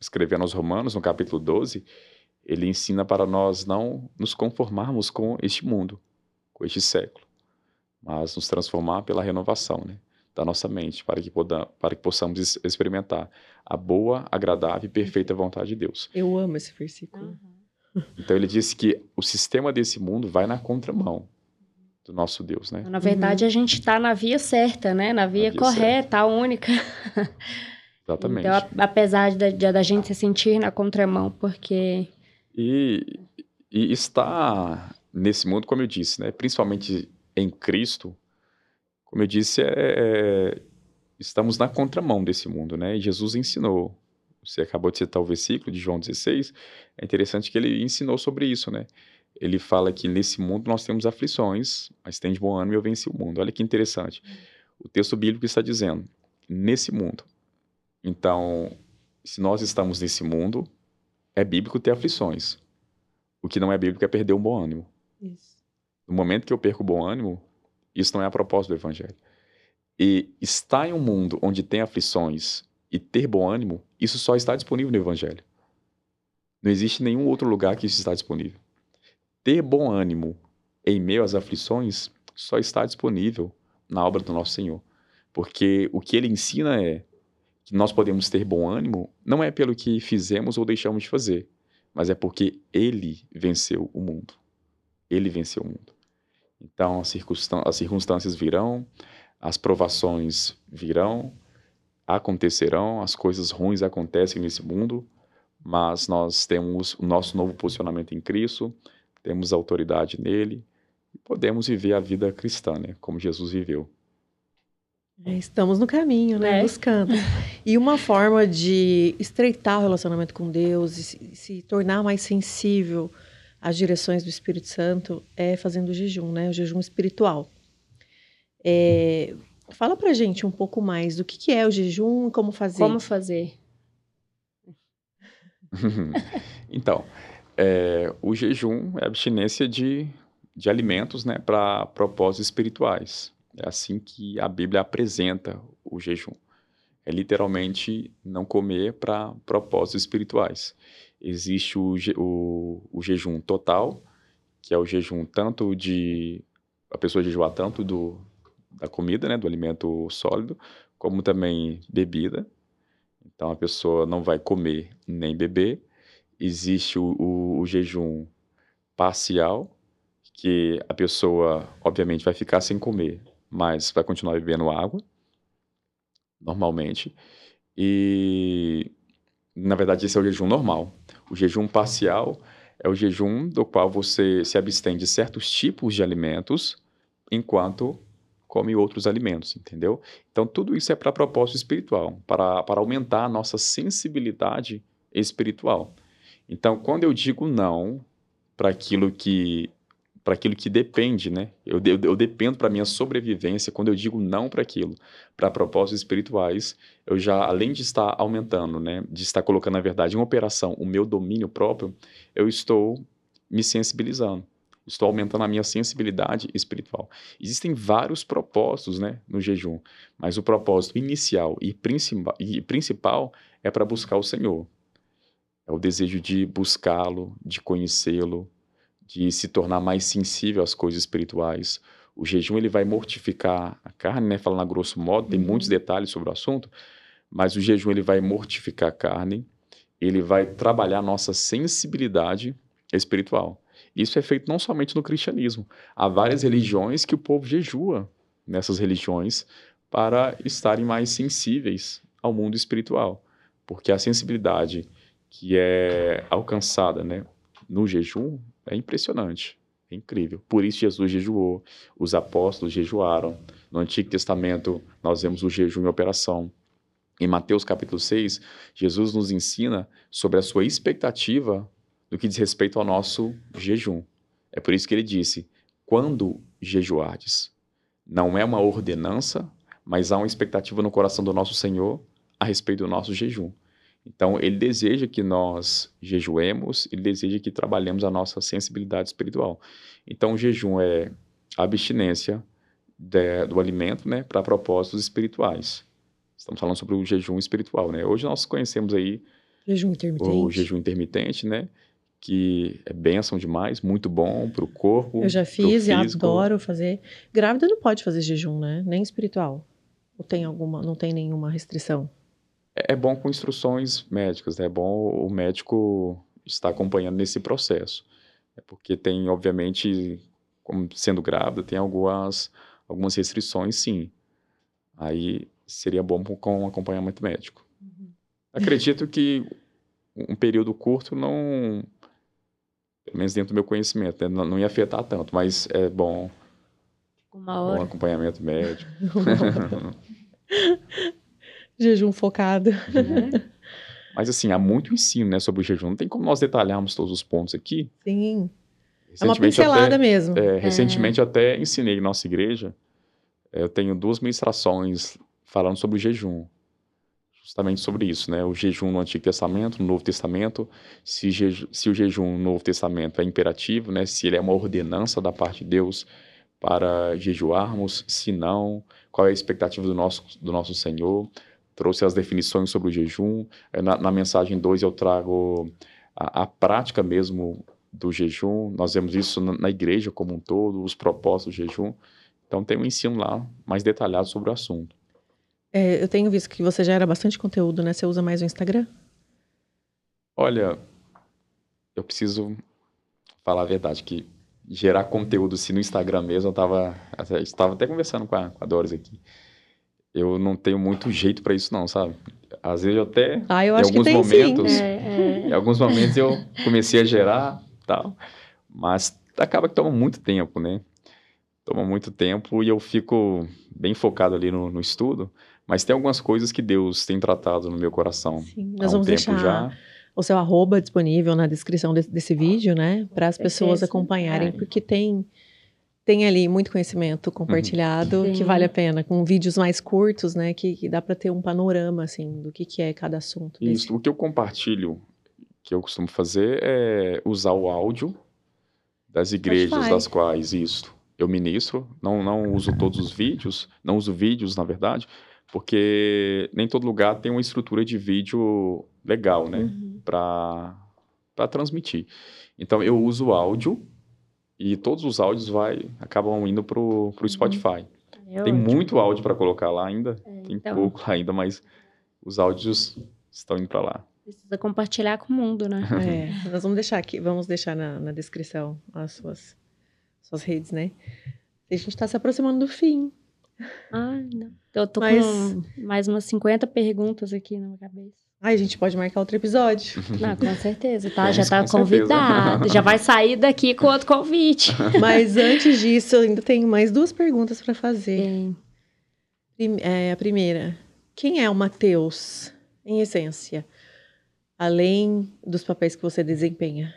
escrevendo aos Romanos, no capítulo 12, ele ensina para nós não nos conformarmos com este mundo, com este século, mas nos transformar pela renovação né, da nossa mente, para que, poda- para que possamos experimentar a boa, agradável e perfeita vontade de Deus. Eu amo esse versículo. Então ele disse que o sistema desse mundo vai na contramão do nosso Deus, né? Na verdade, a gente está na via certa, né? Na via, via correta, a única. Exatamente. Então, apesar de, de- da gente se sentir na contramão, porque E, e estar nesse mundo, como eu disse, né, principalmente em Cristo, como eu disse, é, é- estamos na contramão desse mundo, né? E Jesus ensinou. Você acabou de citar o versículo de João 16. É interessante que ele ensinou sobre isso, né? Ele fala que nesse mundo nós temos aflições, mas tem de bom ânimo e eu venci o mundo. Olha que interessante. O texto bíblico está dizendo, nesse mundo. Então, se nós estamos nesse mundo, é bíblico ter aflições. O que não é bíblico é perder o bom ânimo. Isso. No momento que eu perco o bom ânimo, isso não é a propósito do evangelho. E estar em um mundo onde tem aflições e ter bom ânimo, isso só está disponível no evangelho. Não existe nenhum outro lugar que isso está disponível. Ter bom ânimo em meio às aflições só está disponível na obra do nosso Senhor. Porque o que ele ensina é que nós podemos ter bom ânimo não é pelo que fizemos ou deixamos de fazer, mas é porque ele venceu o mundo. Ele venceu o mundo. Então as, circunstan- as circunstâncias virão, as provações virão, acontecerão, as coisas ruins acontecem nesse mundo, mas nós temos o nosso novo posicionamento em Cristo, temos autoridade nele e podemos viver a vida cristã, né, como Jesus viveu. É, Estamos no caminho, né? É. Buscando. E uma forma de estreitar o relacionamento com Deus e se, se tornar mais sensível às direções do Espírito Santo é fazendo o jejum, né? O jejum espiritual. É, fala pra gente um pouco mais do que, que é o jejum e como fazer. como fazer? então, é, o jejum é abstinência de, de alimentos né, para propósitos espirituais. É assim que a Bíblia apresenta o jejum. É literalmente não comer para propósitos espirituais. Existe o, o, o jejum total, que é o jejum tanto de. a pessoa jejuar tanto do, da comida, né, do alimento sólido, como também bebida. Então a pessoa não vai comer nem beber. Existe o, o- o jejum parcial, que a pessoa, obviamente, vai ficar sem comer, mas vai continuar bebendo água, normalmente. E, na verdade, esse é o jejum normal. O jejum parcial é o jejum do qual você se abstém de certos tipos de alimentos enquanto come outros alimentos, entendeu? Então, tudo isso é para propósito espiritual, para, para aumentar a nossa sensibilidade espiritual. Então, quando eu digo não para aquilo que para aquilo que depende, né? Eu, de- eu dependo para minha sobrevivência. Quando eu digo não para aquilo, para propósitos espirituais, eu já, além de estar aumentando, né? De estar colocando, na verdade, em operação o meu domínio próprio, eu estou me sensibilizando. Estou aumentando a minha sensibilidade espiritual. Existem vários propósitos, né, no jejum, mas o propósito inicial e, e principal é para buscar o Senhor. É o desejo de buscá-lo, de conhecê-lo, de se tornar mais sensível às coisas espirituais. O jejum ele vai mortificar a carne, né, falando a grosso modo, tem Uhum. muitos detalhes sobre o assunto, mas o jejum ele vai mortificar a carne, ele vai trabalhar a nossa sensibilidade espiritual. Isso é feito não somente no cristianismo. Há várias religiões que o povo jejua nessas religiões para estarem mais sensíveis ao mundo espiritual, porque a sensibilidade que é alcançada, né, no jejum é impressionante, é incrível. Por isso Jesus jejuou, os apóstolos jejuaram. No Antigo Testamento nós vemos o jejum em operação. Em Mateus capítulo 6, Jesus nos ensina sobre a sua expectativa no que diz respeito ao nosso jejum. É por isso que ele disse: quando jejuardes. Não é uma ordenança, mas há uma expectativa no coração do nosso Senhor a respeito do nosso jejum. Então, ele deseja que nós jejuemos, ele deseja que trabalhemos a nossa sensibilidade espiritual. Então, o jejum é a abstinência de, do alimento, né, para propósitos espirituais. Estamos falando sobre o jejum espiritual, né? Hoje nós conhecemos aí jejum o jejum intermitente, né? Que é bênção demais, muito bom para o corpo. Eu já fiz e adoro fazer. Grávida não pode fazer jejum, né? Nem espiritual. Ou tem alguma, não tem nenhuma restrição? É, é bom com instruções médicas, né? É bom o médico estar acompanhando nesse processo. É porque tem, obviamente, como sendo grávida, tem algumas, algumas restrições, sim. Aí seria bom com acompanhamento médico. Uhum. Acredito que um período curto não, pelo menos dentro do meu conhecimento, né, não, não ia afetar tanto, mas é bom Uma hora. um acompanhamento médico. jejum focado. É. Mas assim, há muito ensino né, sobre o jejum. Não tem como nós detalharmos todos os pontos aqui. Sim. É uma pincelada até, mesmo. É, recentemente é. até ensinei em nossa igreja. É, eu tenho duas ministrações falando sobre o jejum. Justamente sobre isso, né? O jejum no Antigo Testamento, no Novo Testamento, se, se o jejum no Novo Testamento é imperativo, né? Se ele é uma ordenança da parte de Deus para jejuarmos, se não, qual é a expectativa do nosso, do nosso Senhor. Trouxe as definições sobre o jejum. Na, na mensagem 2 eu trago a, a prática mesmo do jejum, nós vemos isso na, na, igreja como um todo, os propósitos do jejum. Então tem um ensino lá mais detalhado sobre o assunto. É, eu tenho visto que você gera bastante conteúdo, né? Você usa mais o Instagram? Olha, eu preciso falar a verdade, que gerar conteúdo se no Instagram mesmo, eu estava estava até conversando com a, com a Doris aqui. Eu não tenho muito jeito para isso não, sabe? Às vezes eu até ah, eu em alguns momentos, é, é. em alguns momentos eu comecei a gerar tal. Mas acaba que toma muito tempo, né? Toma muito tempo e eu fico bem focado ali no, no estudo. Mas tem algumas coisas que Deus tem tratado no meu coração. Sim, nós um vamos deixar já. o seu arroba disponível na descrição desse, desse vídeo, né? Para as pessoas acompanharem, porque tem tem ali muito conhecimento compartilhado uhum. que vale a pena, com vídeos mais curtos, né? Que, que dá para ter um panorama, assim, do que, que é cada assunto. Isso, desse. o que eu compartilho que eu costumo fazer é usar o áudio das igrejas das quais isso eu ministro. Não, não uso todos os vídeos, não uso vídeos, na verdade, porque nem todo lugar tem uma estrutura de vídeo legal, né, uhum. para para transmitir. Então eu uso o áudio e todos os áudios vai acabam indo pro pro uhum. Spotify. É tem muito áudio para colocar lá ainda, é, tem então... pouco ainda, mas os áudios estão indo para lá. Precisa compartilhar com o mundo, né? É, nós vamos deixar aqui, vamos deixar na, na descrição as suas, suas redes, né? A gente está se aproximando do fim. Ah, não. Eu tô Mas... com mais umas 50 perguntas aqui na minha cabeça. Ai, a gente pode marcar outro episódio. Não, com certeza, tá? já tá convidado. Já vai sair daqui com outro convite. Mas antes disso, eu ainda tenho mais duas perguntas para fazer. Sim. É, a primeira, quem é o Mateus, em essência? além dos papéis que você desempenha?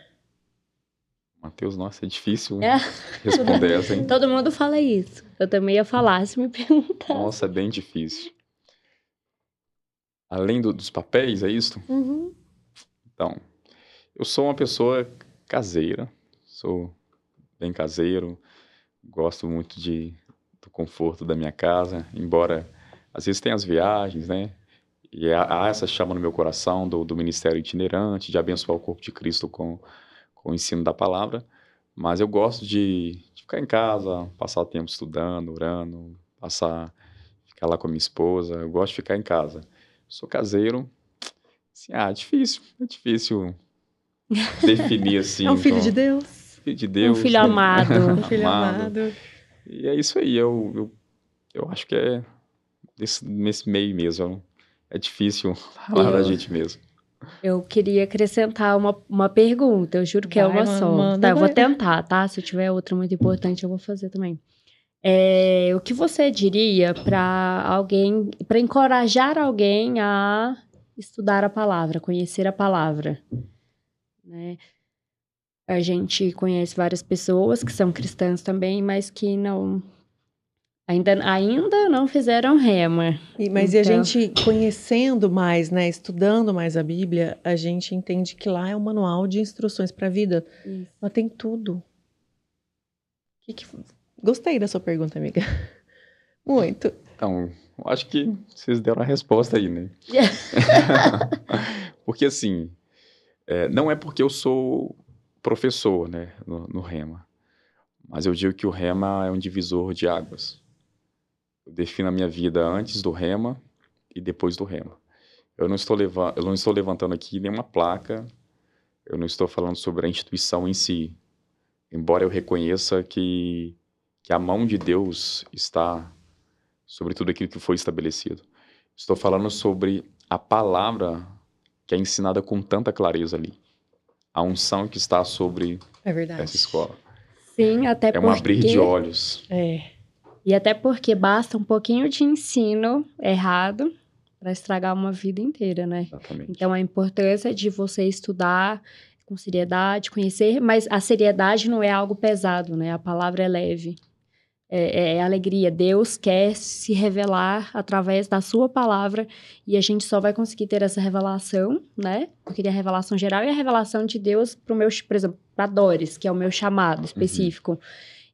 Matheus, nossa, é difícil é. responder essa, hein? Todo mundo fala isso. Eu também ia falar se me perguntar. Nossa, é bem difícil. Além do, dos papéis, é isso? Uhum. Então, eu sou uma pessoa caseira, sou bem caseiro, gosto muito de, do conforto da minha casa, embora às vezes tenha as viagens, né? E há essa chama no meu coração do, do ministério itinerante, de abençoar o corpo de Cristo com, com o ensino da palavra. Mas eu gosto de, de ficar em casa, passar o tempo estudando, orando, passar, ficar lá com a minha esposa. Eu gosto de ficar em casa. Sou caseiro. Assim, ah, é difícil, é difícil definir assim. É um filho de Deus. Filho de Deus. Um filho amado. um filho amado. E é isso aí, eu, eu, eu acho que é nesse, nesse meio mesmo é difícil falar eu, da gente mesmo. Eu queria acrescentar uma, uma pergunta, eu juro que é vai, é uma só. Manda, tá, eu vou tentar, tá? Se tiver outra muito importante, eu vou fazer também. É, o que você diria para alguém, para encorajar alguém a estudar a palavra, conhecer a palavra? Né? A gente conhece várias pessoas que são cristãs também, mas que não Ainda, ainda não fizeram rema. E, mas então... e a então gente conhecendo mais, né, estudando mais a Bíblia, a gente entende que lá é um manual de instruções para a vida. Isso. Lá tem tudo. Que que... Gostei da sua pergunta, amiga. Muito. Então, acho que vocês deram a resposta aí, né? porque assim, é, não é porque eu sou professor, né, no, no Rema, mas eu digo que o Rema é um divisor de águas. Eu defino a minha vida antes do rema e depois do rema. Eu não estou, leva eu não estou levantando aqui nenhuma placa, eu não estou falando sobre a instituição em si, embora eu reconheça que, que a mão de Deus está sobre tudo aquilo que foi estabelecido. Estou falando sobre a palavra que é ensinada com tanta clareza ali. A unção que está sobre é essa escola. Sim, até é porque... É um abrir de olhos. É. E até porque basta um pouquinho de ensino errado para estragar uma vida inteira, né? Exatamente. Então a importância de você estudar com seriedade, conhecer, mas a seriedade não é algo pesado, né? A palavra é leve. É, é, é alegria. Deus quer se revelar através da sua palavra e a gente só vai conseguir ter essa revelação, né? Porque tem a revelação geral e a revelação de Deus para o meu, por exemplo, para Dores, que é o meu chamado uhum. específico. Uhum.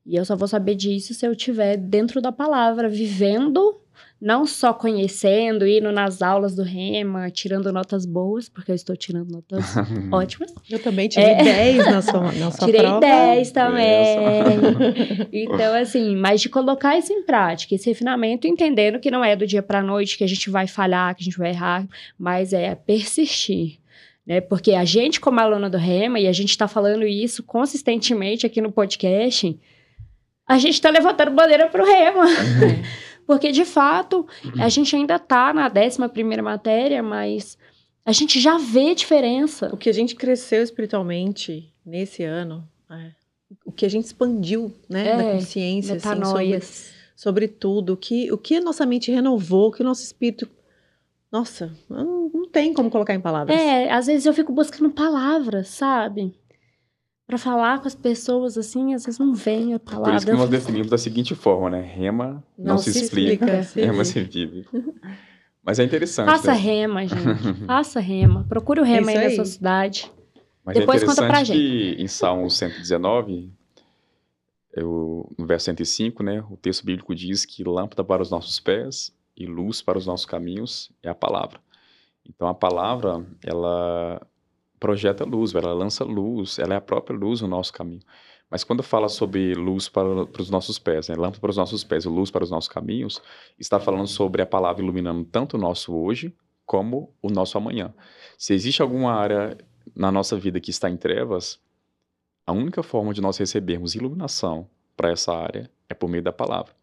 E eu só vou saber disso se eu estiver dentro da palavra, vivendo, não só conhecendo, indo nas aulas do Rema, tirando notas boas, porque eu estou tirando notas ótimas. Eu também tirei é. 10 na sua, na sua tirei prova. Tirei 10 também. então, assim, mas de colocar isso em prática, esse refinamento, entendendo que não é do dia para noite que a gente vai falhar, que a gente vai errar, mas é persistir né? Porque a gente, como aluna do Rema, e a gente está falando isso consistentemente aqui no podcast, a gente está levantando bandeira para o rema. É. Porque, de fato, a gente ainda está na 11 matéria, mas a gente já vê diferença. O que a gente cresceu espiritualmente nesse ano, é, o que a gente expandiu né, é, da consciência assim, sobre, sobre tudo, o que, o que a nossa mente renovou, o que o nosso espírito. Nossa, não, não tem como colocar em palavras. É, às vezes eu fico buscando palavras, sabe? Para falar com as pessoas assim, às vezes não vem a palavra. Por isso que nós definimos da seguinte forma, né? Rema não, não se, se, explica, explica rema se vive. Mas é interessante. Faça né? rema, gente. Faça rema. Procure o rema é aí, aí, na sua cidade. Mas é Depois é conta pra gente. que em Salmo 119, eu, no verso 105, né, o texto bíblico diz que lâmpada para os nossos pés e luz para os nossos caminhos é a palavra. Então a palavra, ela projeta luz, ela lança luz, ela é a própria luz no nosso caminho. Mas quando fala sobre luz para, para os nossos pés, né, lâmpada para os nossos pés luz para os nossos caminhos, está falando sobre a palavra iluminando tanto o nosso hoje como o nosso amanhã. Se existe alguma área na nossa vida que está em trevas, a única forma de nós recebermos iluminação para essa área é por meio da palavra.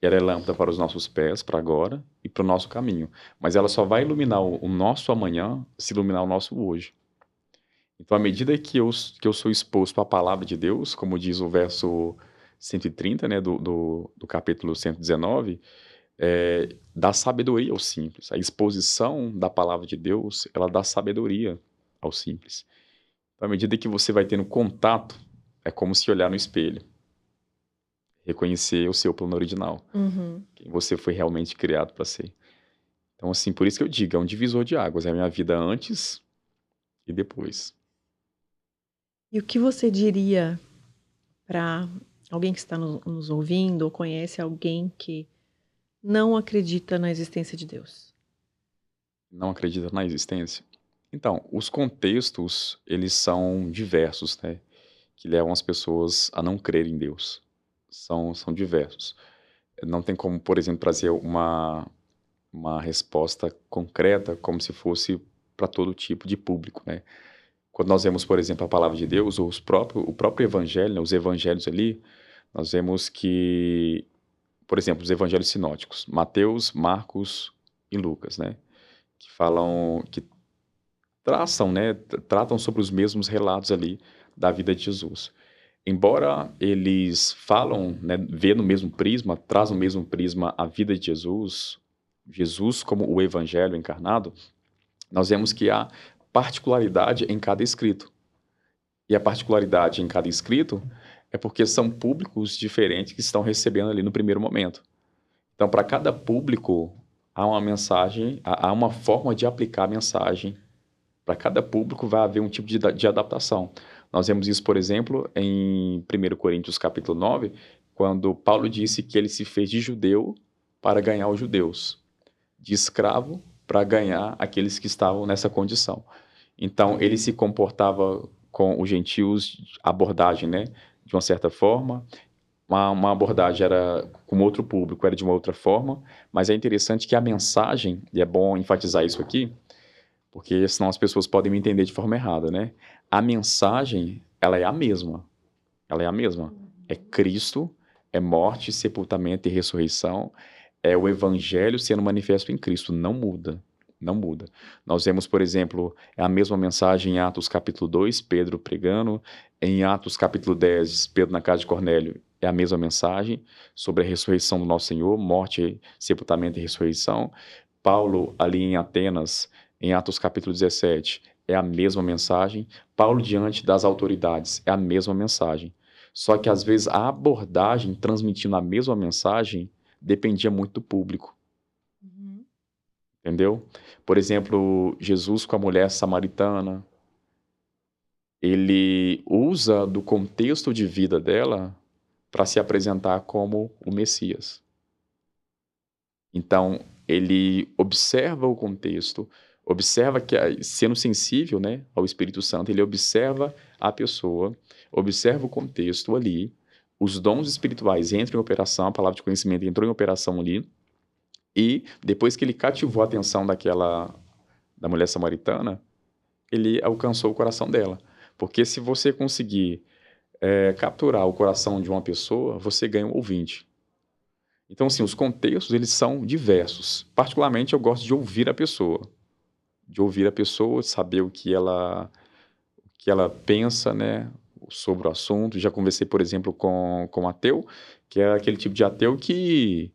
E ela é lâmpada para os nossos pés, para agora, e para o nosso caminho. Mas ela só vai iluminar o nosso amanhã se iluminar o nosso hoje. Então, à medida que eu, que eu sou exposto à palavra de Deus, como diz o verso 130 né, do, do, do capítulo 119, é, dá sabedoria ao simples. A exposição da palavra de Deus, ela dá sabedoria ao simples. Então, à medida que você vai tendo contato, é como se olhar no espelho. Reconhecer o seu plano original. Uhum. Quem você foi realmente criado para ser. Então, assim, por isso que eu digo, é um divisor de águas. É a minha vida antes e depois. E o que você diria para alguém que está no, nos ouvindo ou conhece alguém que não acredita na existência de Deus? Não acredita na existência? Então, os contextos, eles são diversos, né? Que levam as pessoas a não crer em Deus. São, são diversos. Não tem como, por exemplo, trazer uma, uma resposta concreta como se fosse para todo tipo de público, né? Quando nós vemos, por exemplo, a palavra de Deus, os próprio, o próprio evangelho, né, os evangelhos ali, nós vemos que, por exemplo, os evangelhos sinóticos, Mateus, Marcos e Lucas, né? Que falam, que traçam, né? Tratam sobre os mesmos relatos ali da vida de Jesus. Embora eles falam, né, vê no mesmo prisma, traz no mesmo prisma a vida de Jesus, Jesus como o evangelho encarnado, nós vemos que há particularidade em cada escrito. E a particularidade em cada escrito é porque são públicos diferentes que estão recebendo ali no primeiro momento. Então, para cada público, há uma mensagem, há uma forma de aplicar a mensagem. Para cada público vai haver um tipo de, de adaptação. Nós vemos isso, por exemplo, em 1 Coríntios capítulo 9, quando Paulo disse que ele se fez de judeu para ganhar os judeus, de escravo para ganhar aqueles que estavam nessa condição. Então, ele se comportava com os gentios, abordagem, né? De uma certa forma, uma, uma, abordagem era com outro público, era de uma outra forma, mas é interessante que a mensagem, e é bom enfatizar isso aqui, porque senão as pessoas podem me entender de forma errada, né? A mensagem, ela é a mesma. Ela é a mesma. É Cristo, é morte, sepultamento e ressurreição. É o evangelho sendo manifesto em Cristo. Não muda. Não muda. Nós vemos, por exemplo, a mesma mensagem em Atos capítulo 2, Pedro pregando. Em Atos capítulo 10, Pedro na casa de Cornélio, é a mesma mensagem sobre a ressurreição do nosso Senhor, morte, sepultamento e ressurreição. Paulo, ali em Atenas, em Atos capítulo 17, é a mesma mensagem. Paulo, diante das autoridades, é a mesma mensagem. Só que, às vezes, a abordagem transmitindo a mesma mensagem dependia muito do público. Uhum. Entendeu? Por exemplo, Jesus com a mulher samaritana, ele usa do contexto de vida dela para se apresentar como o Messias. Então, ele observa o contexto, observa que, sendo sensível né, ao Espírito Santo, ele observa a pessoa, observa o contexto ali, os dons espirituais entram em operação, a palavra de conhecimento entrou em operação ali, e depois que ele cativou a atenção daquela da mulher samaritana, ele alcançou o coração dela. Porque se você conseguir é, capturar o coração de uma pessoa, você ganha um ouvinte. Então, assim, os contextos, eles são diversos. Particularmente, eu gosto de ouvir a pessoa de ouvir a pessoa, saber o que ela, o que ela pensa, né, sobre o assunto. Já conversei, por exemplo, com, com um ateu, que é aquele tipo de ateu que,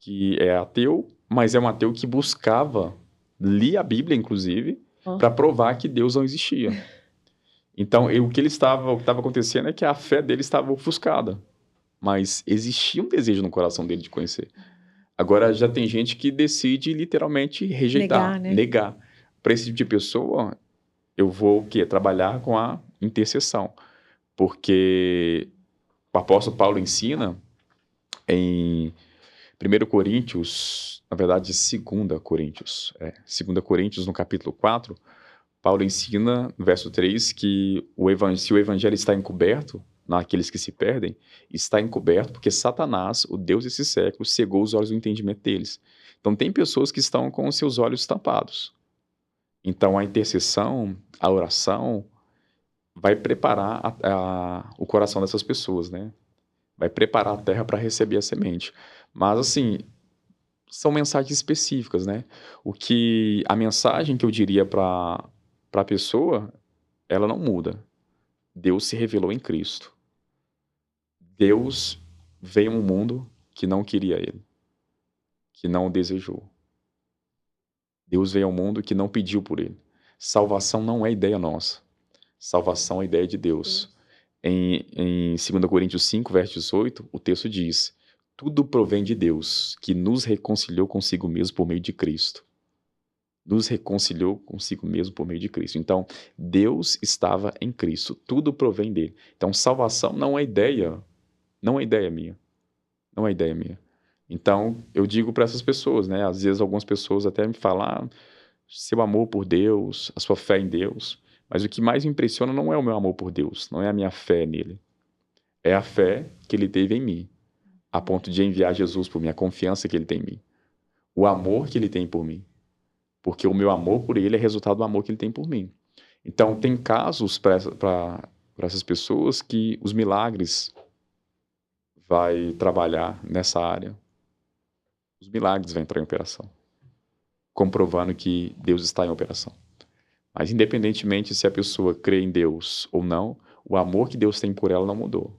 que é ateu, mas é um ateu que buscava, lia a Bíblia, inclusive, para provar que Deus não existia. Então, eu, o que ele estava, o que estava acontecendo é que a fé dele estava ofuscada, mas existia um desejo no coração dele de conhecer. Agora já tem gente que decide literalmente rejeitar, negar. Né? negar para esse tipo de pessoa, eu vou o quê? Trabalhar com a intercessão. Porque o apóstolo Paulo ensina em 1 Coríntios, na verdade, 2 Coríntios, é, 2 Coríntios, no capítulo 4, Paulo ensina, no verso 3, que o se o evangelho está encoberto naqueles que se perdem, está encoberto porque Satanás, o Deus desse século, cegou os olhos do entendimento deles. Então, tem pessoas que estão com os seus olhos tampados. Então, a intercessão, a oração, vai preparar a, a, o coração dessas pessoas, né? Vai preparar a terra para receber a semente. Mas, assim, são mensagens específicas, né? O que a mensagem que eu diria para a pessoa, ela não muda. Deus se revelou em Cristo. Deus veio um mundo que não queria ele, que não o desejou. Deus veio ao mundo que não pediu por ele. Salvação não é ideia nossa. Salvação é ideia de Deus. Em, em 2 Coríntios 5, verso 18, o texto diz: Tudo provém de Deus, que nos reconciliou consigo mesmo por meio de Cristo. Nos reconciliou consigo mesmo por meio de Cristo. Então, Deus estava em Cristo. Tudo provém dele. Então, salvação não é ideia. Não é ideia minha. Não é ideia minha. Então, eu digo para essas pessoas, né? Às vezes algumas pessoas até me falam ah, seu amor por Deus, a sua fé em Deus. Mas o que mais me impressiona não é o meu amor por Deus, não é a minha fé nele. É a fé que ele teve em mim, a ponto de enviar Jesus por mim, a confiança que ele tem em mim. O amor que ele tem por mim. Porque o meu amor por ele é resultado do amor que ele tem por mim. Então, tem casos para essas pessoas que os milagres vai trabalhar nessa área os milagres vão entrar em operação, comprovando que Deus está em operação. Mas independentemente se a pessoa crê em Deus ou não, o amor que Deus tem por ela não mudou.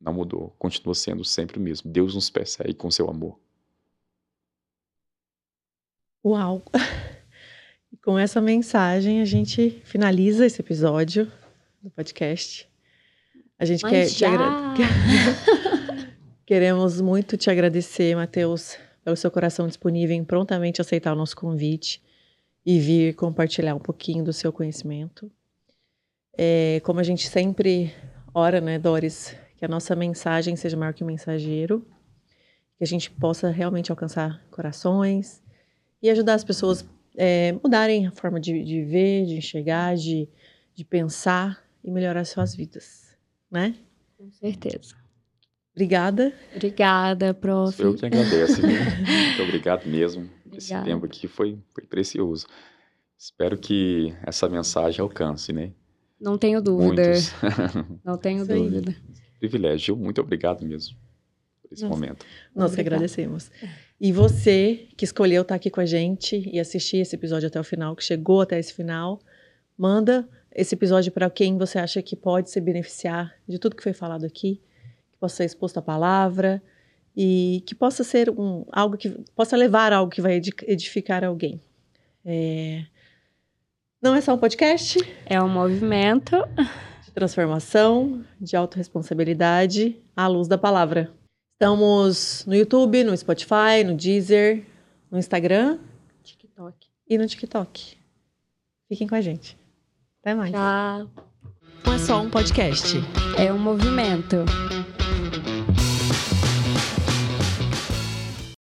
Não mudou, continua sendo sempre o mesmo. Deus nos persegue com seu amor. Uau! E com essa mensagem a gente finaliza esse episódio do podcast. A gente Mas quer, já... quer, Queremos muito te agradecer, Matheus, pelo seu coração disponível em prontamente aceitar o nosso convite e vir compartilhar um pouquinho do seu conhecimento. É, como a gente sempre ora, né, Doris, que a nossa mensagem seja maior que o mensageiro, que a gente possa realmente alcançar corações e ajudar as pessoas é, mudarem a forma de, de ver, de enxergar, de, de pensar e melhorar suas vidas, né? Com certeza. Obrigada. Obrigada, prof. Eu que agradeço. Muito obrigado mesmo. Obrigada. Esse tempo aqui foi, foi precioso. Espero que essa mensagem alcance, né? Não tenho dúvida. Não tenho Sim. dúvida. Privilégio. Muito obrigado mesmo por esse Nossa. momento. Nós que agradecemos. E você que escolheu estar aqui com a gente e assistir esse episódio até o final, que chegou até esse final, manda esse episódio para quem você acha que pode se beneficiar de tudo que foi falado aqui, que possa ser exposto à palavra e que possa ser um, algo que possa levar algo que vai edificar alguém. É... Não é só um podcast? É um movimento de transformação, de autorresponsabilidade à luz da palavra. Estamos no YouTube, no Spotify, no Deezer, no Instagram, TikTok e no TikTok. Fiquem com a gente. Até mais. Tchau. Não é só um podcast. É um movimento.